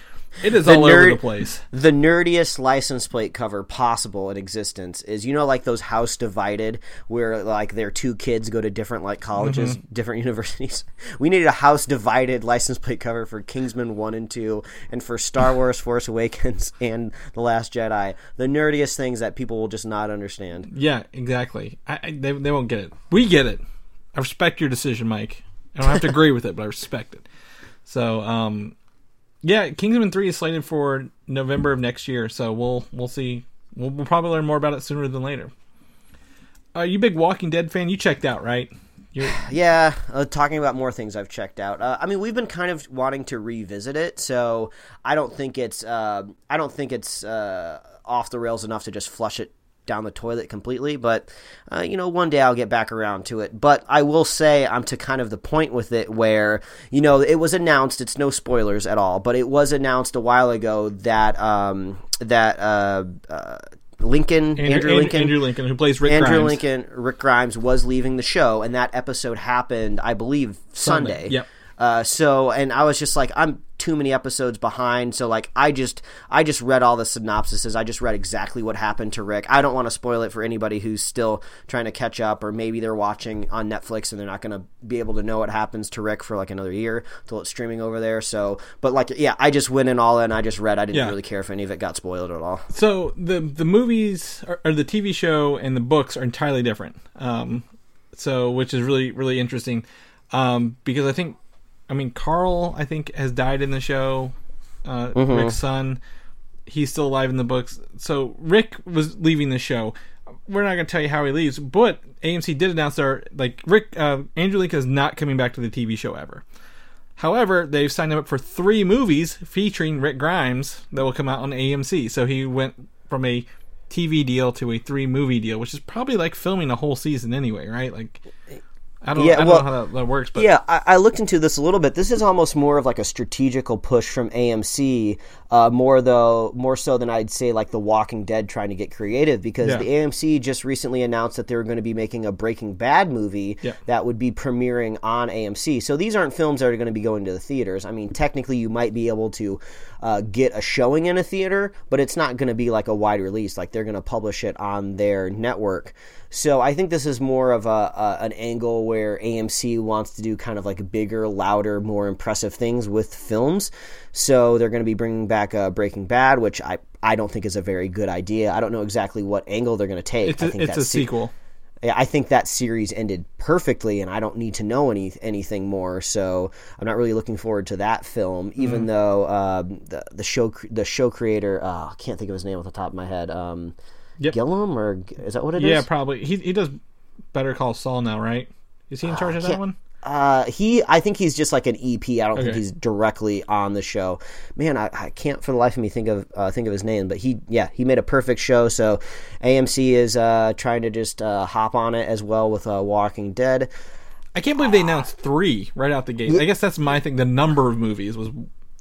[SPEAKER 2] It is all over the place.
[SPEAKER 1] The nerdiest license plate cover possible in existence is you know like those House Divided where like their two kids go to different like colleges, different (laughs) universities. We needed a House Divided license plate cover for Kingsman 1 and 2 and for Star Wars Force (laughs) Awakens and The Last Jedi. The nerdiest things that people will just not understand.
[SPEAKER 2] Yeah, exactly. I, I, they they won't get it. We get it. I respect your decision, Mike. I don't have to (laughs) agree with it, but I respect it. So, um, yeah, Kingsman Three is slated for November of next year. So we'll we'll see. We'll, we'll probably learn more about it sooner than later. Are you big Walking Dead fan? You checked out, right? You're, (sighs)
[SPEAKER 1] Yeah, uh, talking about more things I've checked out. Uh, I mean, we've been kind of wanting to revisit it, so I don't think it's uh, I don't think it's uh, off the rails enough to just flush it down the toilet completely. But uh, you know, one day I'll get back around to it. But I will say I'm to kind of the point with it where you know it was announced. It's no spoilers at all, but it was announced a while ago that um, that uh, uh, Lincoln Andrew, Andrew Lincoln
[SPEAKER 2] Andrew Lincoln who plays Rick
[SPEAKER 1] Andrew
[SPEAKER 2] Grimes.
[SPEAKER 1] Lincoln Rick Grimes was leaving the show, and that episode happened, I believe, Sunday.
[SPEAKER 2] Sunday, yep.
[SPEAKER 1] Uh, so, and I was just like, I'm too many episodes behind. So, like, I just, I just read all the synopsises. I just read exactly what happened to Rick. I don't want to spoil it for anybody who's still trying to catch up, or maybe they're watching on Netflix and they're not going to be able to know what happens to Rick for like another year until it's streaming over there. So, but like, yeah, I just went in all in. I just read. I didn't
[SPEAKER 2] Yeah.
[SPEAKER 1] really care if any of it got spoiled at all.
[SPEAKER 2] So the the movies or, or the TV show and the books are entirely different. Um, so which is really really interesting. Um, because I think, I mean, Carl I think has died in the show. Uh, Rick's son, he's still alive in the books. So Rick was leaving the show. We're not going to tell you how he leaves, but AMC did announce they're like Rick uh, Andrew Lincoln is not coming back to the TV show ever. However, they've signed him up for three movies featuring Rick Grimes that will come out on AMC. So he went from a TV deal to a three movie deal, which is probably like filming a whole season anyway, right? Like, I don't,
[SPEAKER 1] Yeah,
[SPEAKER 2] I don't
[SPEAKER 1] well,
[SPEAKER 2] know how that, that works, but
[SPEAKER 1] yeah, I, I looked into this a little bit. This is almost more of like a strategical push from AMC, uh, more though, more so than I'd say like The Walking Dead trying to get creative because
[SPEAKER 2] Yeah.
[SPEAKER 1] the AMC just recently announced that they were going to be making a Breaking Bad movie
[SPEAKER 2] Yeah.
[SPEAKER 1] that would be premiering on AMC. So these aren't films that are going to be going to the theaters. I mean, technically, you might be able to uh, get a showing in a theater, but it's not going to be like a wide release. Like they're going to publish it on their network. So I think this is more of a, a an angle where AMC wants to do kind of like bigger, louder, more impressive things with films. So they're going to be bringing back uh, Breaking Bad, which I I don't think is a very good idea. I don't know exactly what angle they're going to take.
[SPEAKER 2] it's
[SPEAKER 1] I
[SPEAKER 2] a,
[SPEAKER 1] think
[SPEAKER 2] it's a
[SPEAKER 1] se-
[SPEAKER 2] sequel.
[SPEAKER 1] yeah, I think that series ended perfectly, and I don't need to know any anything more. So I'm not really looking forward to that film, even
[SPEAKER 2] Mm-hmm.
[SPEAKER 1] though um, the the show the show creator uh, I can't think of his name off the top of my head. Um,
[SPEAKER 2] Yep.
[SPEAKER 1] Gillum or is that what it is?
[SPEAKER 2] Yeah, probably. He he does Better Call Saul now, right? Is he in charge of that one?
[SPEAKER 1] Uh, he, I think he's just like an EP. I don't think he's directly on the show. Man, I, I can't for the life of me think of uh, think of his name. But he, yeah, he made a perfect show. So AMC is uh, trying to just uh, hop on it as well with uh, Walking Dead.
[SPEAKER 2] I can't believe they announced three right out the gate. I guess that's my thing. The number of movies was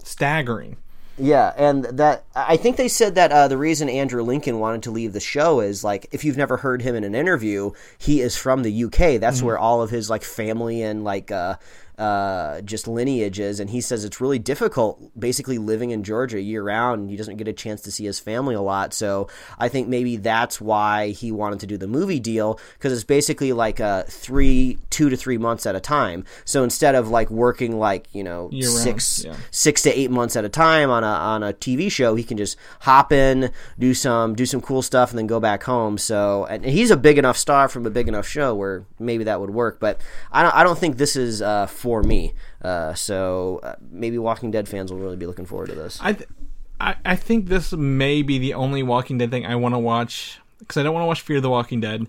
[SPEAKER 2] staggering.
[SPEAKER 1] Yeah, and that I think they said that uh, the reason Andrew Lincoln wanted to leave the show is like if you've never heard him in an interview, he is from the UK. That's where all of his like family and like uh, uh, just lineages. and he says it's really difficult, basically living in Georgia year round. He doesn't get a chance to see his family a lot, so I think maybe that's why he wanted to do the movie deal because it's basically like uh, three, two to three months at a time. So instead of like working like you know
[SPEAKER 2] Year round,
[SPEAKER 1] six
[SPEAKER 2] yeah.
[SPEAKER 1] six to eight months at a time on a on a TV show. He can just hop in, do some do some cool stuff, and then go back home. So and he's a big enough star from a big enough show where maybe that would work. But I don't I don't think this is uh, for me. Uh, so uh, maybe Walking Dead fans will really be looking forward to this.
[SPEAKER 2] I, th- I I think this may be the only Walking Dead thing I want to watch because I don't want to watch Fear the Walking Dead.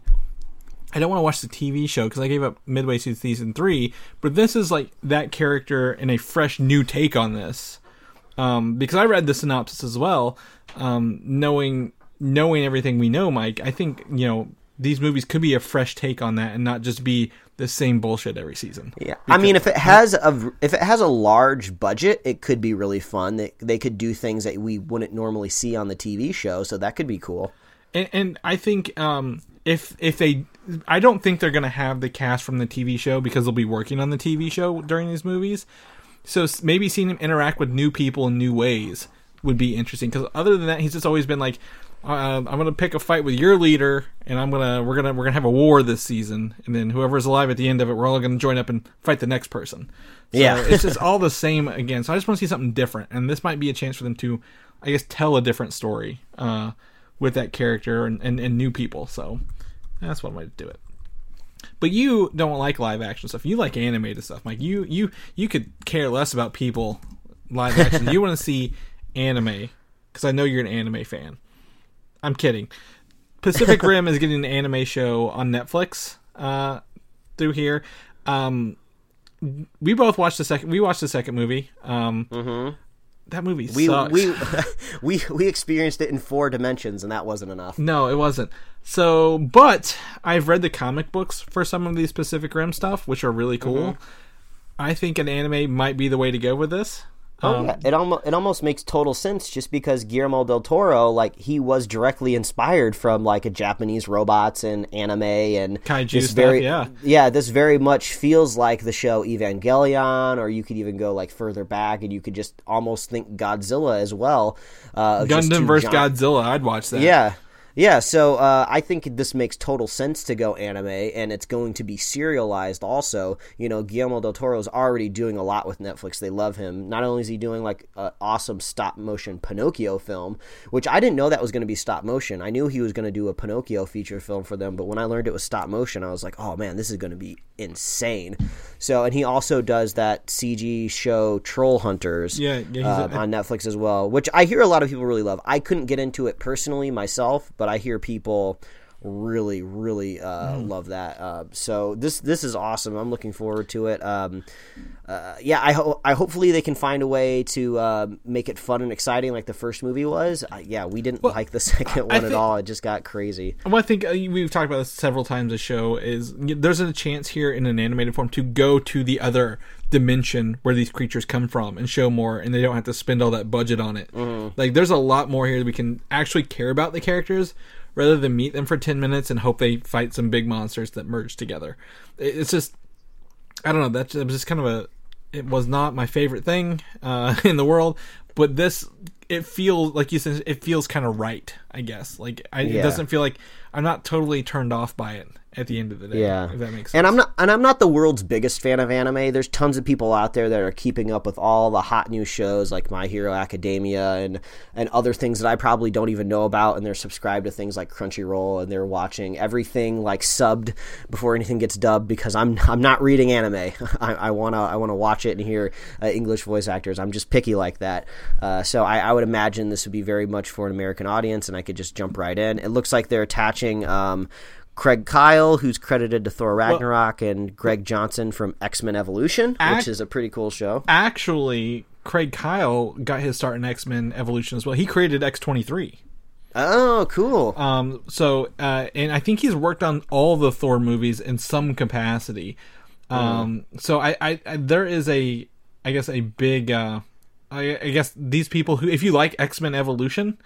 [SPEAKER 2] I don't want to watch the TV show because I gave up midway through season three. But this is like that character and a fresh new take on this. Um, because I read the synopsis as well, um, knowing knowing everything we know, Mike. I think you know these movies could be a fresh take on that and not just be the same bullshit every season.
[SPEAKER 1] Yeah, I mean, if it has a if it has a large budget, it could be really fun. They they could do things that we wouldn't normally see on the TV show, so that could be cool.
[SPEAKER 2] and, and I think um, if if they, I don't think they're gonna have the cast from the TV show because they'll be working on the TV show during these movies. So maybe seeing him interact with new people in new ways would be interesting. Because other than that, he's just always been like, uh, "I'm gonna pick a fight with your leader, and I'm gonna we're gonna we're gonna have a war this season, and then whoever's alive at the end of it, we're all gonna join up and fight the next person." So
[SPEAKER 1] Yeah.
[SPEAKER 2] it's just (laughs) all the same again. So I just want to see something different, and this might be a chance for them to, I guess, tell a different story uh, with that character and, and, and new people. So that's one way to do it. But you don't like live action stuff. You like animated stuff, Mike. You you you could care less about people live action. you (laughs) want to see anime because I know you're an anime fan. I'm kidding. Pacific Rim is getting an anime show on Netflix uh, through here. Um, we both watched the second. We watched the second movie. Um, that movie
[SPEAKER 1] We
[SPEAKER 2] sucks.
[SPEAKER 1] we (laughs) (laughs) we we experienced it in four dimensions, and that wasn't enough.
[SPEAKER 2] No, it wasn't. So, but I've read the comic books for some of these Pacific Rim stuff, which are really cool.
[SPEAKER 1] Mm-hmm.
[SPEAKER 2] I think an anime might be the way to go with this.
[SPEAKER 1] Oh,
[SPEAKER 2] Um,
[SPEAKER 1] yeah. It almost it almost makes total sense just because Guillermo del Toro, like he was directly inspired from like a Japanese robots and anime and
[SPEAKER 2] Kaiju stuff,
[SPEAKER 1] very,
[SPEAKER 2] yeah.
[SPEAKER 1] yeah. This very much feels like the show Evangelion, or you could even go like further back and you could just almost think Godzilla as well. Uh,
[SPEAKER 2] Gundam versus
[SPEAKER 1] giant-
[SPEAKER 2] Godzilla, I'd watch that.
[SPEAKER 1] Yeah. Yeah, so uh, I think this makes total sense to go anime, and it's going to be serialized also. You know, Guillermo del Toro is already doing a lot with Netflix. They love him. Not only is he doing like an awesome stop motion Pinocchio film, which I didn't know that was going to be stop motion. I knew he was going to do a Pinocchio feature film for them, but when I learned it was stop motion, I was like, oh man, this is going to be insane. So, and he also does that CG show Troll Hunters
[SPEAKER 2] Yeah, yeah,
[SPEAKER 1] uh,
[SPEAKER 2] a-
[SPEAKER 1] on Netflix as well, which I hear a lot of people really love. I couldn't get into it personally myself, but I hear people really, really uh,
[SPEAKER 2] Mm.
[SPEAKER 1] love that. Uh, so this this is awesome. I'm looking forward to it. Um, uh, yeah, I hope I hopefully they can find a way to uh, make it fun and exciting like the first movie was. Uh, yeah, we didn't like the (laughs) second one at
[SPEAKER 2] think-
[SPEAKER 1] all. It just got crazy.
[SPEAKER 2] Well, I think uh, we've talked about this several times. The show is there's a chance here in an animated form to go to the other dimension where these creatures come from and show more, and they don't have to spend all that budget on it. Like there's a lot more here that we can actually care about the characters rather than meet them for ten minutes and hope they fight some big monsters that merge together. It's just I don't know. That's it was just kind of a. It was not my favorite thing uh, (laughs) in the world, but this it feels like you said. It feels kind of right. I guess like I, it doesn't feel like I'm not totally turned off by it at the end of the day.
[SPEAKER 1] Yeah,
[SPEAKER 2] if that makes sense.
[SPEAKER 1] And I'm not, and I'm not the world's biggest fan of anime. There's tons of people out there that are keeping up with all the hot new shows like My Hero Academia and and other things that I probably don't even know about. And they're subscribed to things like Crunchyroll, and they're watching everything like subbed before anything gets dubbed because I'm I'm not reading anime. (laughs) I, I wanna I wanna watch it and hear uh, English voice actors. I'm just picky like that. Uh, so I, I would imagine this would be very much for an American audience, and I could just jump right in. It looks like they're attaching. Um, Craig Kyle, who's credited to Thor Ragnarok, and Greg Johnson from X Men Evolution,
[SPEAKER 2] Ac-
[SPEAKER 1] which is a pretty cool show.
[SPEAKER 2] Actually, Craig Kyle got his start in X Men Evolution as well. He created X twenty three.
[SPEAKER 1] Oh, cool.
[SPEAKER 2] Um, so, uh, and I think he's worked on all the Thor movies in some capacity. Um, so I, I, I, there is a, I guess a big, uh, I, I guess these people who, if you like X Men Evolution,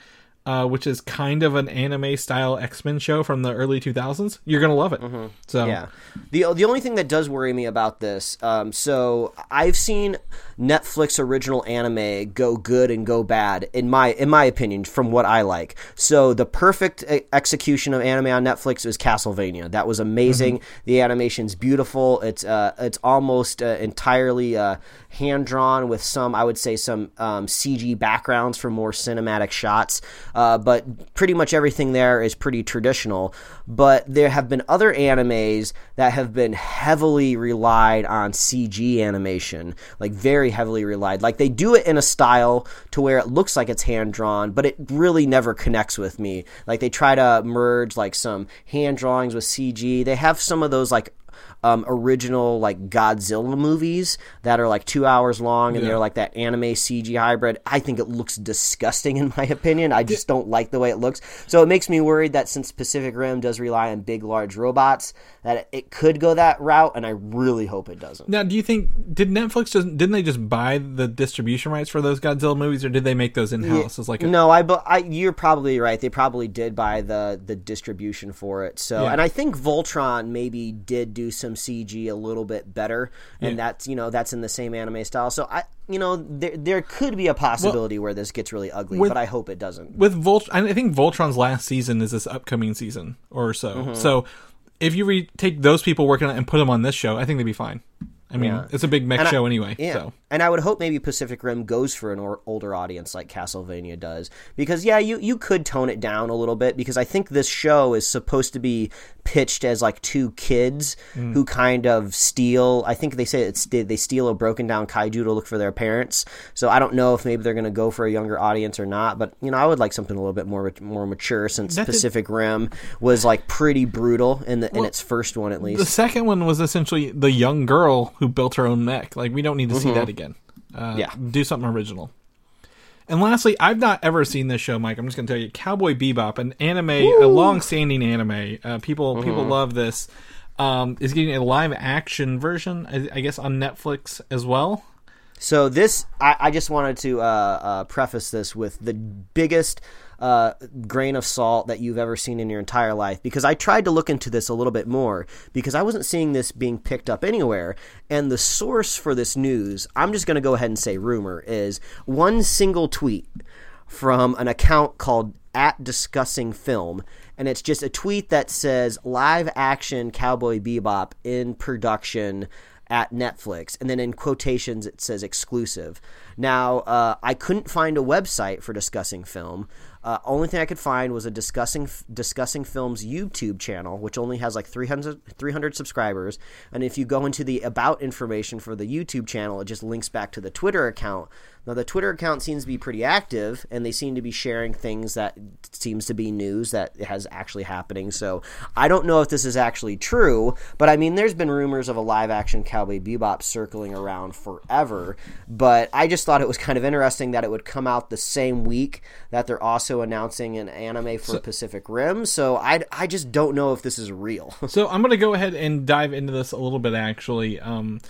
[SPEAKER 2] uh, which is kind of an anime style X Men show from the early 2000s, you're gonna love it. So
[SPEAKER 1] Yeah. The the only thing that does worry me about this, um, so I've seen Netflix original anime go good and go bad in my in my opinion from what I like. So the perfect execution of anime on Netflix is Castlevania. That was amazing. The animation's beautiful. It's uh it's almost uh, entirely uh, hand drawn with some I would say some um, CG backgrounds for more cinematic shots. Uh, but pretty much everything there is pretty traditional. But there have been other animes that have been heavily relied on CG animation, like very heavily relied. Like they do it in a style to where it looks like it's hand drawn, but it really never connects with me. Like they try to merge like some hand drawings with CG. They have some of those like um, original like Godzilla movies that are like two hours long and
[SPEAKER 2] Yeah.
[SPEAKER 1] they're like that anime CG hybrid. I think it looks disgusting (laughs) in my opinion. I just don't like the way it looks. So it makes me worried that since Pacific Rim does rely on big, large robots, that it, could go that route, and I really hope it doesn't.
[SPEAKER 2] Now, do you think did Netflix just didn't they just buy the distribution rights for those Godzilla movies, or did they make those in house as like a,
[SPEAKER 1] No, I, I, you're probably right. They probably did buy the the distribution for it. So,
[SPEAKER 2] Yeah.
[SPEAKER 1] and I think Voltron maybe did do some CG a little bit better, and
[SPEAKER 2] Yeah.
[SPEAKER 1] that's you know that's in the same anime style. So I, you know, there there could be a possibility where this gets really ugly,
[SPEAKER 2] with-
[SPEAKER 1] but I hope it doesn't.
[SPEAKER 2] with Volt? I think Voltron's last season is this upcoming season or so.
[SPEAKER 1] Mm-hmm.
[SPEAKER 2] So if you re- take those people working on it and put them on this show, I think they'd be fine. I mean,
[SPEAKER 1] Yeah.
[SPEAKER 2] it's a big mech
[SPEAKER 1] And I-
[SPEAKER 2] show anyway.
[SPEAKER 1] Yeah,
[SPEAKER 2] So
[SPEAKER 1] and I would hope maybe Pacific Rim goes for an or- older audience like Castlevania does, because yeah, you you could tone it down a little bit because I think this show is supposed to be pitched as like two kids
[SPEAKER 2] Mm.
[SPEAKER 1] who kind of steal. I think they say it's they steal a broken down kaiju to look for their parents. So I don't know if maybe they're going to go for a younger audience or not, but you know I would like something a little bit more more mature since
[SPEAKER 2] That did-
[SPEAKER 1] Pacific Rim was like pretty brutal in the in its first one at least.
[SPEAKER 2] the second one was essentially the young girl who built her own mech. Like we don't need to see that again. Uh,
[SPEAKER 1] Mm-hmm. Yeah.
[SPEAKER 2] do something original. And lastly, I've not ever seen this show, Mike. I'm just going to tell you, Cowboy Bebop, an anime, a long-standing anime. Uh, people
[SPEAKER 1] Mm-hmm.
[SPEAKER 2] people love this. Um, is getting a live action version, I, I guess, on Netflix as well.
[SPEAKER 1] So this, I, I just wanted to uh, uh, preface this with the biggest uh, grain of salt that you've ever seen in your entire life, because I tried to look into this a little bit more because I wasn't seeing this being picked up anywhere, and the source for this news, I'm just going to go ahead and say rumor, is one single tweet from an account called at discussing film. And it's just a tweet that says live action cowboy bebop in production at netflix. And then in quotations it says exclusive. Now uh, i couldn't find a website for discussing film uh, only thing i could find was a discussing discussing films youtube channel which only has like 300, 300 subscribers. And if you go into the about information for the youtube channel it just links back to the twitter account now the Twitter account seems to be pretty active, and they seem to be sharing things that seems to be news that has actually happening. So I don't know if this is actually true, but I mean, there's been rumors of a live-action Cowboy Bebop circling around forever. But I just thought it was kind of interesting that it would come out the same week that they're also announcing an anime for Pacific Rim. So I I just don't know if this is real. (laughs)
[SPEAKER 2] So I'm going to go ahead and dive into this a little bit. Actually, um,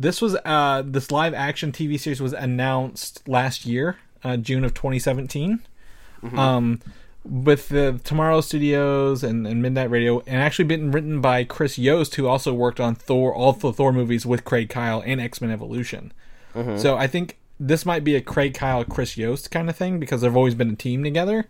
[SPEAKER 2] this was uh, this live action TV series was announced last year, uh, June of 2017. Um, with the Tomorrow Studios and, and Midnight Radio, and actually been written by Chris Yost, who also worked on Thor, all the Thor movies with Craig Kyle and X Men Evolution. So I think this might be a Craig Kyle, Chris Yost kind of thing because they've always been a team together.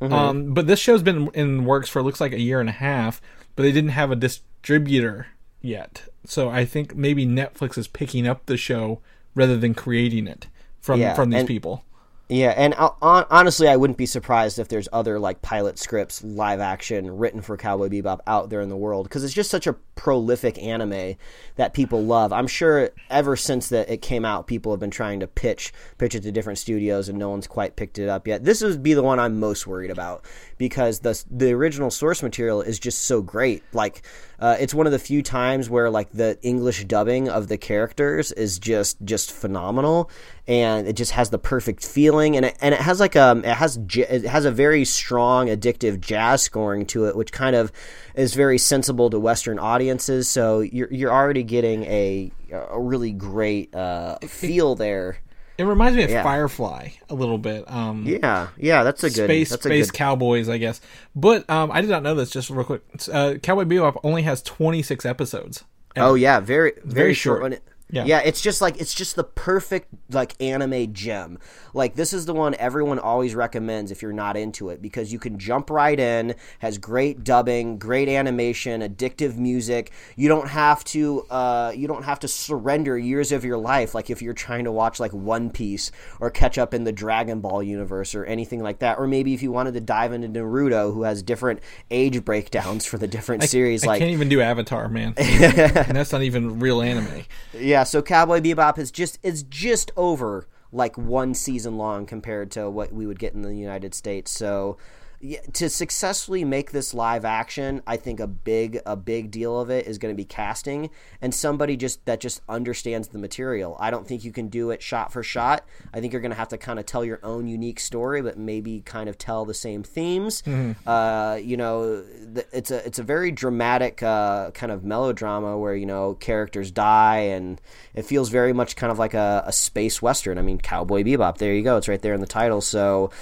[SPEAKER 2] Um, but this show's been in works for looks like a year and a half, but they didn't have a distributor yet. So I think maybe Netflix is picking up the show rather than creating it from
[SPEAKER 1] Yeah,
[SPEAKER 2] from these
[SPEAKER 1] and-
[SPEAKER 2] people.
[SPEAKER 1] Yeah, and hon- honestly, I wouldn't be surprised if there's other like pilot scripts, live action, written for Cowboy Bebop out there in the world because it's just such a prolific anime that people love. I'm sure ever since that it came out, people have been trying to pitch pitch it to different studios, and no one's quite picked it up yet. This would be the one I'm most worried about because the the original source material is just so great. Like, uh, it's one of the few times where like the English dubbing of the characters is just just phenomenal and it just has the perfect feeling and it, and it has like um it has j- it has a very strong addictive jazz scoring to it which kind of is very sensible to western audiences so you're you're already getting a a really great uh feel there
[SPEAKER 2] It reminds me of
[SPEAKER 1] Yeah.
[SPEAKER 2] Firefly a little bit. Um,
[SPEAKER 1] yeah yeah that's a good
[SPEAKER 2] space
[SPEAKER 1] that's a
[SPEAKER 2] space
[SPEAKER 1] good
[SPEAKER 2] cowboys, I guess. But um, I did not know this. Just real quick, uh, Cowboy Bebop only has 26 episodes.
[SPEAKER 1] Oh yeah, very very,
[SPEAKER 2] Very
[SPEAKER 1] short.
[SPEAKER 2] short. Yeah.
[SPEAKER 1] yeah, it's just like it's just the perfect like anime gem. Like this is the one everyone always recommends if you're not into it because you can jump right in. Has great dubbing, great animation, addictive music. You don't have to uh, you don't have to surrender years of your life like if you're trying to watch like One Piece or catch up in the Dragon Ball universe or anything like that. Or maybe if you wanted to dive into Naruto, who has different age breakdowns for the different series.
[SPEAKER 2] I
[SPEAKER 1] like
[SPEAKER 2] can't even do Avatar, man. (laughs) and that's not even real anime.
[SPEAKER 1] Yeah, so Cowboy Bebop is just is just over like one season long compared to what we would get in the United States. So yeah, to successfully make this live action, I think a big a big deal of it is going to be casting and somebody just that just understands the material. I don't think you can do it shot for shot. I think you're going to have to kind of tell your own unique story, but maybe kind of tell the same themes. Uh, you know, it's a it's a very dramatic uh, kind of melodrama where you know characters die and it feels very much kind of like a, a space western. I mean, Cowboy Bebop. There you go. It's right there in the title. So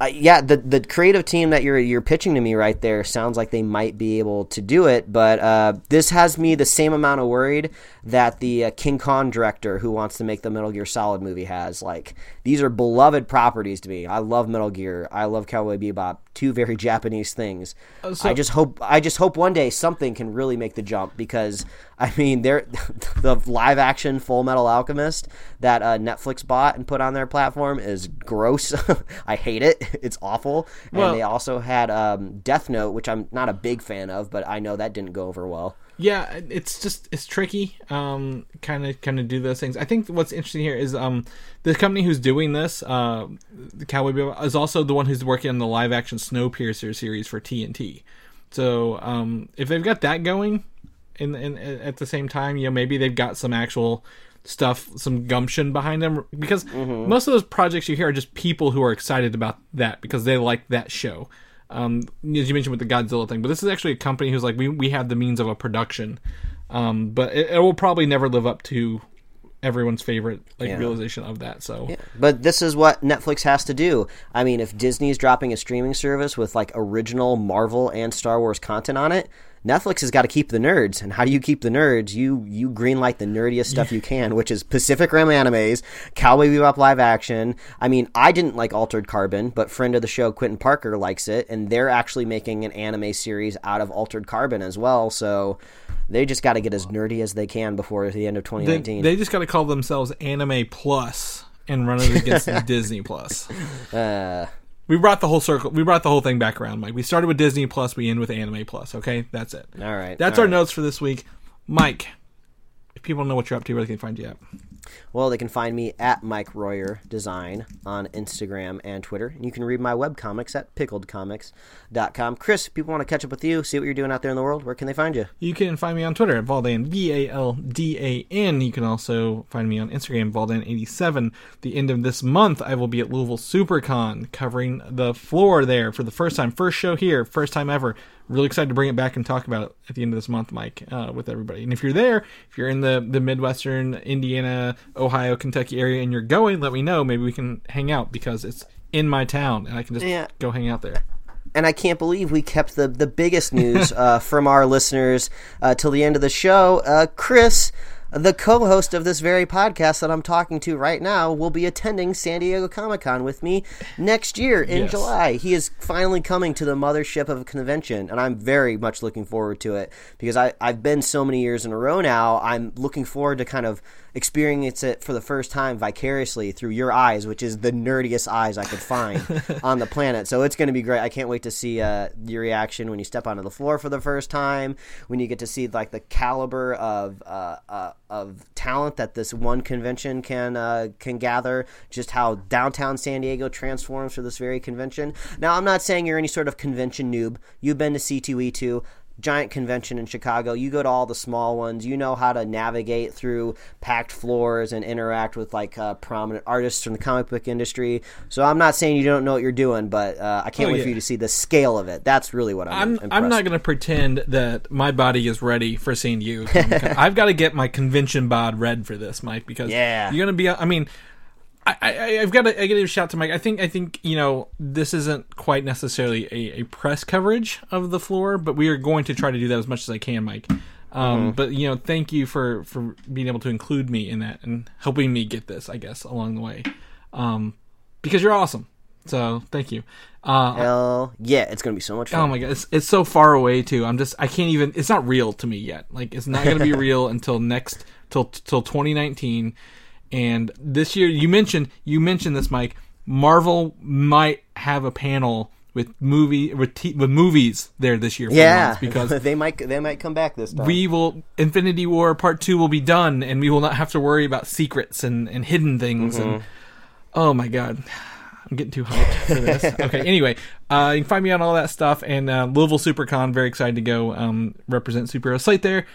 [SPEAKER 1] uh, yeah, the the creative team that you're you're pitching to me right there sounds like they might be able to do it, but uh, this has me the same amount of worried that the uh, King Kong director who wants to make the Metal Gear Solid movie has. Like these are beloved properties to me. I love Metal Gear. I love Cowboy Bebop. Two very (laughs) Japanese things.
[SPEAKER 2] so-
[SPEAKER 1] I just hope I just hope one day something can really make the jump because I mean they're (laughs) the live action Full Metal Alchemist that uh, Netflix bought and put on their platform is gross. (laughs) I hate it. It's awful. And they also had um, Death Note, which I'm not a big fan of, but I know that didn't go over well.
[SPEAKER 2] Yeah, it's just it's tricky. Um, kind of kind of do those things. I think what's interesting here is um, the company who's doing this, uh, the Cowboy Bebop, is also the one who's working on the live action Snowpiercer series for TNT. So um, if they've got that going, in, in at the same time, you know, maybe they've got some actual stuff, some gumption behind them. Because
[SPEAKER 1] Mm-hmm.
[SPEAKER 2] most of those projects you hear are just people who are excited about that because they like that show. Um, as you mentioned with the Godzilla thing, but this is actually a company who's like, we we have the means of a production, um, but it, it will probably never live up to everyone's favorite like
[SPEAKER 1] Yeah.
[SPEAKER 2] realization of that. So
[SPEAKER 1] But this is what Netflix has to do. I mean, if Disney's dropping a streaming service with like original Marvel and Star Wars content on it, Netflix has got to keep the nerds. And how do you keep the nerds? You you greenlight the nerdiest stuff you (laughs) can, which is Pacific Rim animes, Cowboy Bebop live action. I mean, I didn't like Altered Carbon, but friend of the show Quentin Parker likes it, and they're actually making an anime series out of Altered Carbon as well. So they just got to get as nerdy as they can before the end of
[SPEAKER 2] they,
[SPEAKER 1] 2019.
[SPEAKER 2] they just got to call themselves Anime Plus and run it against (laughs) Disney Plus.
[SPEAKER 1] uh,
[SPEAKER 2] We brought the whole circle. We brought the whole thing back around, Mike. We started with Disney Plus. We end with Anime Plus. Okay, that's it.
[SPEAKER 1] all right.
[SPEAKER 2] That's
[SPEAKER 1] all
[SPEAKER 2] our
[SPEAKER 1] right.
[SPEAKER 2] notes for this week, Mike. If people know what you're up to, where they can find you at?
[SPEAKER 1] Well, they can find me at Mike Royer Design on Instagram and Twitter. And you can read my webcomics at pickledcomics.com. Chris, people want to catch up with you, see what you're doing out there in the world, where can they find you?
[SPEAKER 2] You can find me on Twitter at Valdan, V A L D A N. You can also find me on Instagram, Valdan87. The end of this month, I will be at Louisville SuperCon covering the floor there for the first time. First show here, first time ever. Really excited to bring it back and talk about it at the end of this month, Mike, uh, with everybody. And if you're there, if you're in the, the Midwestern, Indiana, Ohio, Kentucky area, and you're going, let me know. Maybe we can hang out because it's in my town and I can just
[SPEAKER 1] Yeah.
[SPEAKER 2] go hang out there.
[SPEAKER 1] and I can't believe we kept the the biggest news (laughs) uh, from our listeners uh, till the end of the show. Uh, Chris, the co-host of this very podcast that I'm talking to right now, will be attending San Diego Comic Con with me next year in
[SPEAKER 2] Yes.
[SPEAKER 1] July. He is finally coming to the mothership of a convention, and I'm very much looking forward to it because I I've been so many years in a row now. I'm looking forward to kind of experience it for the first time vicariously through your eyes, which is the nerdiest eyes I could find (laughs) on the planet. So it's going to be great. I can't wait to see uh, your reaction when you step onto the floor for the first time, when you get to see like the caliber of uh, uh, of talent that this one convention can uh, can gather. Just how downtown San Diego transforms for this very convention. Now, I'm not saying you're any sort of convention noob. You've been to C2E2 giant convention in Chicago. You go to all the small ones. You know how to navigate through packed floors and interact with like uh, prominent artists from the comic book industry. So I'm not saying you don't know what you're doing, but uh, I can't
[SPEAKER 2] Oh,
[SPEAKER 1] wait
[SPEAKER 2] yeah.
[SPEAKER 1] for you to see the scale of it. That's really what I'm.
[SPEAKER 2] I'm. I'm not going to pretend that my body is ready for seeing you. (laughs) I've got to get my convention bod red for this, Mike, because
[SPEAKER 1] Yeah.
[SPEAKER 2] you're going to be. I mean, I, I've got to I got to give a shout to Mike. I think I think you know this isn't quite necessarily a, a press coverage of the floor, but we are going to try to do that as much as I can, Mike. Um, But you know, thank you for for being able to include me in that and helping me get this. I guess along the way, um, because you're awesome. So thank you. Uh,
[SPEAKER 1] Hell yeah, it's gonna be so much fun.
[SPEAKER 2] Oh my god, it's, it's so far away too. I'm just I can't even. It's not real to me yet. Like it's not going to be (laughs) real until next till till 2019. And this year, you mentioned you mentioned this, Mike. Marvel might have a panel with movie with, t- with movies there this year. For
[SPEAKER 1] yeah,
[SPEAKER 2] because (laughs)
[SPEAKER 1] they might they might come back this time.
[SPEAKER 2] we will Infinity War Part Two will be done, and we will not have to worry about secrets and and hidden things. And oh my god, I'm getting too hyped for this. (laughs) okay, anyway, uh, you can find me on all that stuff and uh, Louisville SuperCon. Very excited to go um, represent Superhero Slate there.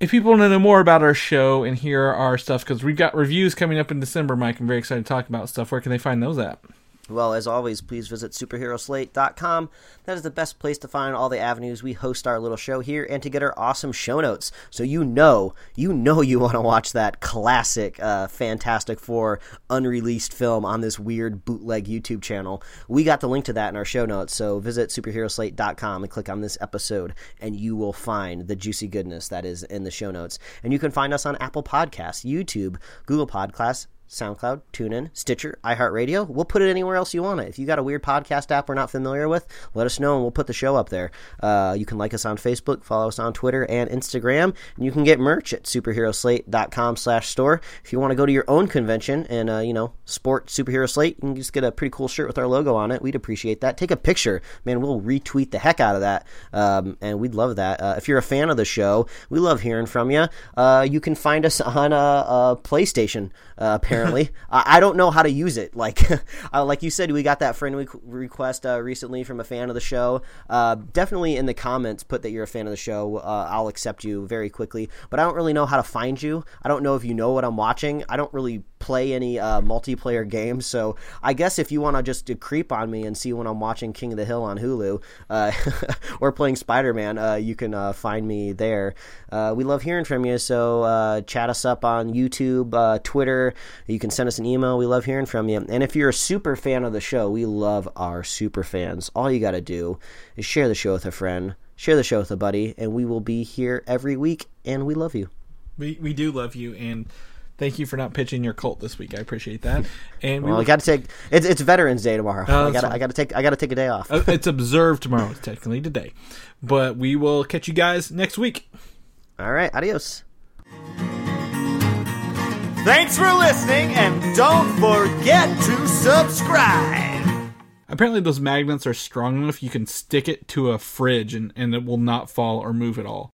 [SPEAKER 2] If people want to know more about our show and hear our stuff, because we've got reviews coming up in December, Mike, I'm very excited to talk about stuff. Where can they find those at?
[SPEAKER 1] Well, as always, please visit superheroslate.com. That is the best place to find all the avenues we host our little show here and to get our awesome show notes. So you know, you know you want to watch that classic uh, Fantastic Four unreleased film on this weird bootleg YouTube channel. We got the link to that in our show notes. So visit superheroslate.com and click on this episode and you will find the juicy goodness that is in the show notes. And you can find us on Apple Podcasts, YouTube, Google Podcasts, SoundCloud, TuneIn, Stitcher, iHeartRadio. We'll put it anywhere else you want it. If you got a weird podcast app we're not familiar with, let us know and we'll put the show up there. Uh, you can like us on Facebook, follow us on Twitter and Instagram, and you can get merch at superheroslate.com slash store. If you want to go to your own convention and, uh, you know, sport Superhero Slate, you can just get a pretty cool shirt with our logo on it. We'd appreciate that. Take a picture. Man, we'll retweet the heck out of that, um, and we'd love that. Uh, if you're a fan of the show, we love hearing from you. Uh, you can find us on uh, uh, PlayStation, uh, apparently apparently. (laughs) I I don't know how to use it. Like, (laughs) uh, like you said, we got that friend requ- request uh, recently from a fan of the show. Uh, definitely in the comments, put that you're a fan of the show. Uh, I'll accept you very quickly. But I don't really know how to find you. I don't know if you know what I'm watching. I don't really play any uh, multiplayer games, so I guess if you want to just creep on me and see when I'm watching King of the Hill on Hulu uh, (laughs) or playing Spider Man, uh, you can uh, find me there. Uh, we love hearing from you, so uh, chat us up on YouTube, Twitter. You can send us an email. We love hearing from you. And if you're a super fan of the show, we love our super fans. All you got to do is share the show with a friend, share the show with a buddy, and we will be here every week. And we love you.
[SPEAKER 2] We we do love you and thank you for not pitching your cult this week. I appreciate that. (laughs) And we
[SPEAKER 1] Well, I got to take it's, it's Veterans Day tomorrow.
[SPEAKER 2] Oh,
[SPEAKER 1] I got I got to take I got to take a day off.
[SPEAKER 2] Uh, it's (laughs) observed tomorrow. It's technically today, but we will catch you guys next week.
[SPEAKER 1] All right, adios.
[SPEAKER 4] Thanks for listening, and don't forget to subscribe.
[SPEAKER 2] Apparently, those magnets are strong enough you can stick it to a fridge and, and it will not fall or move at all.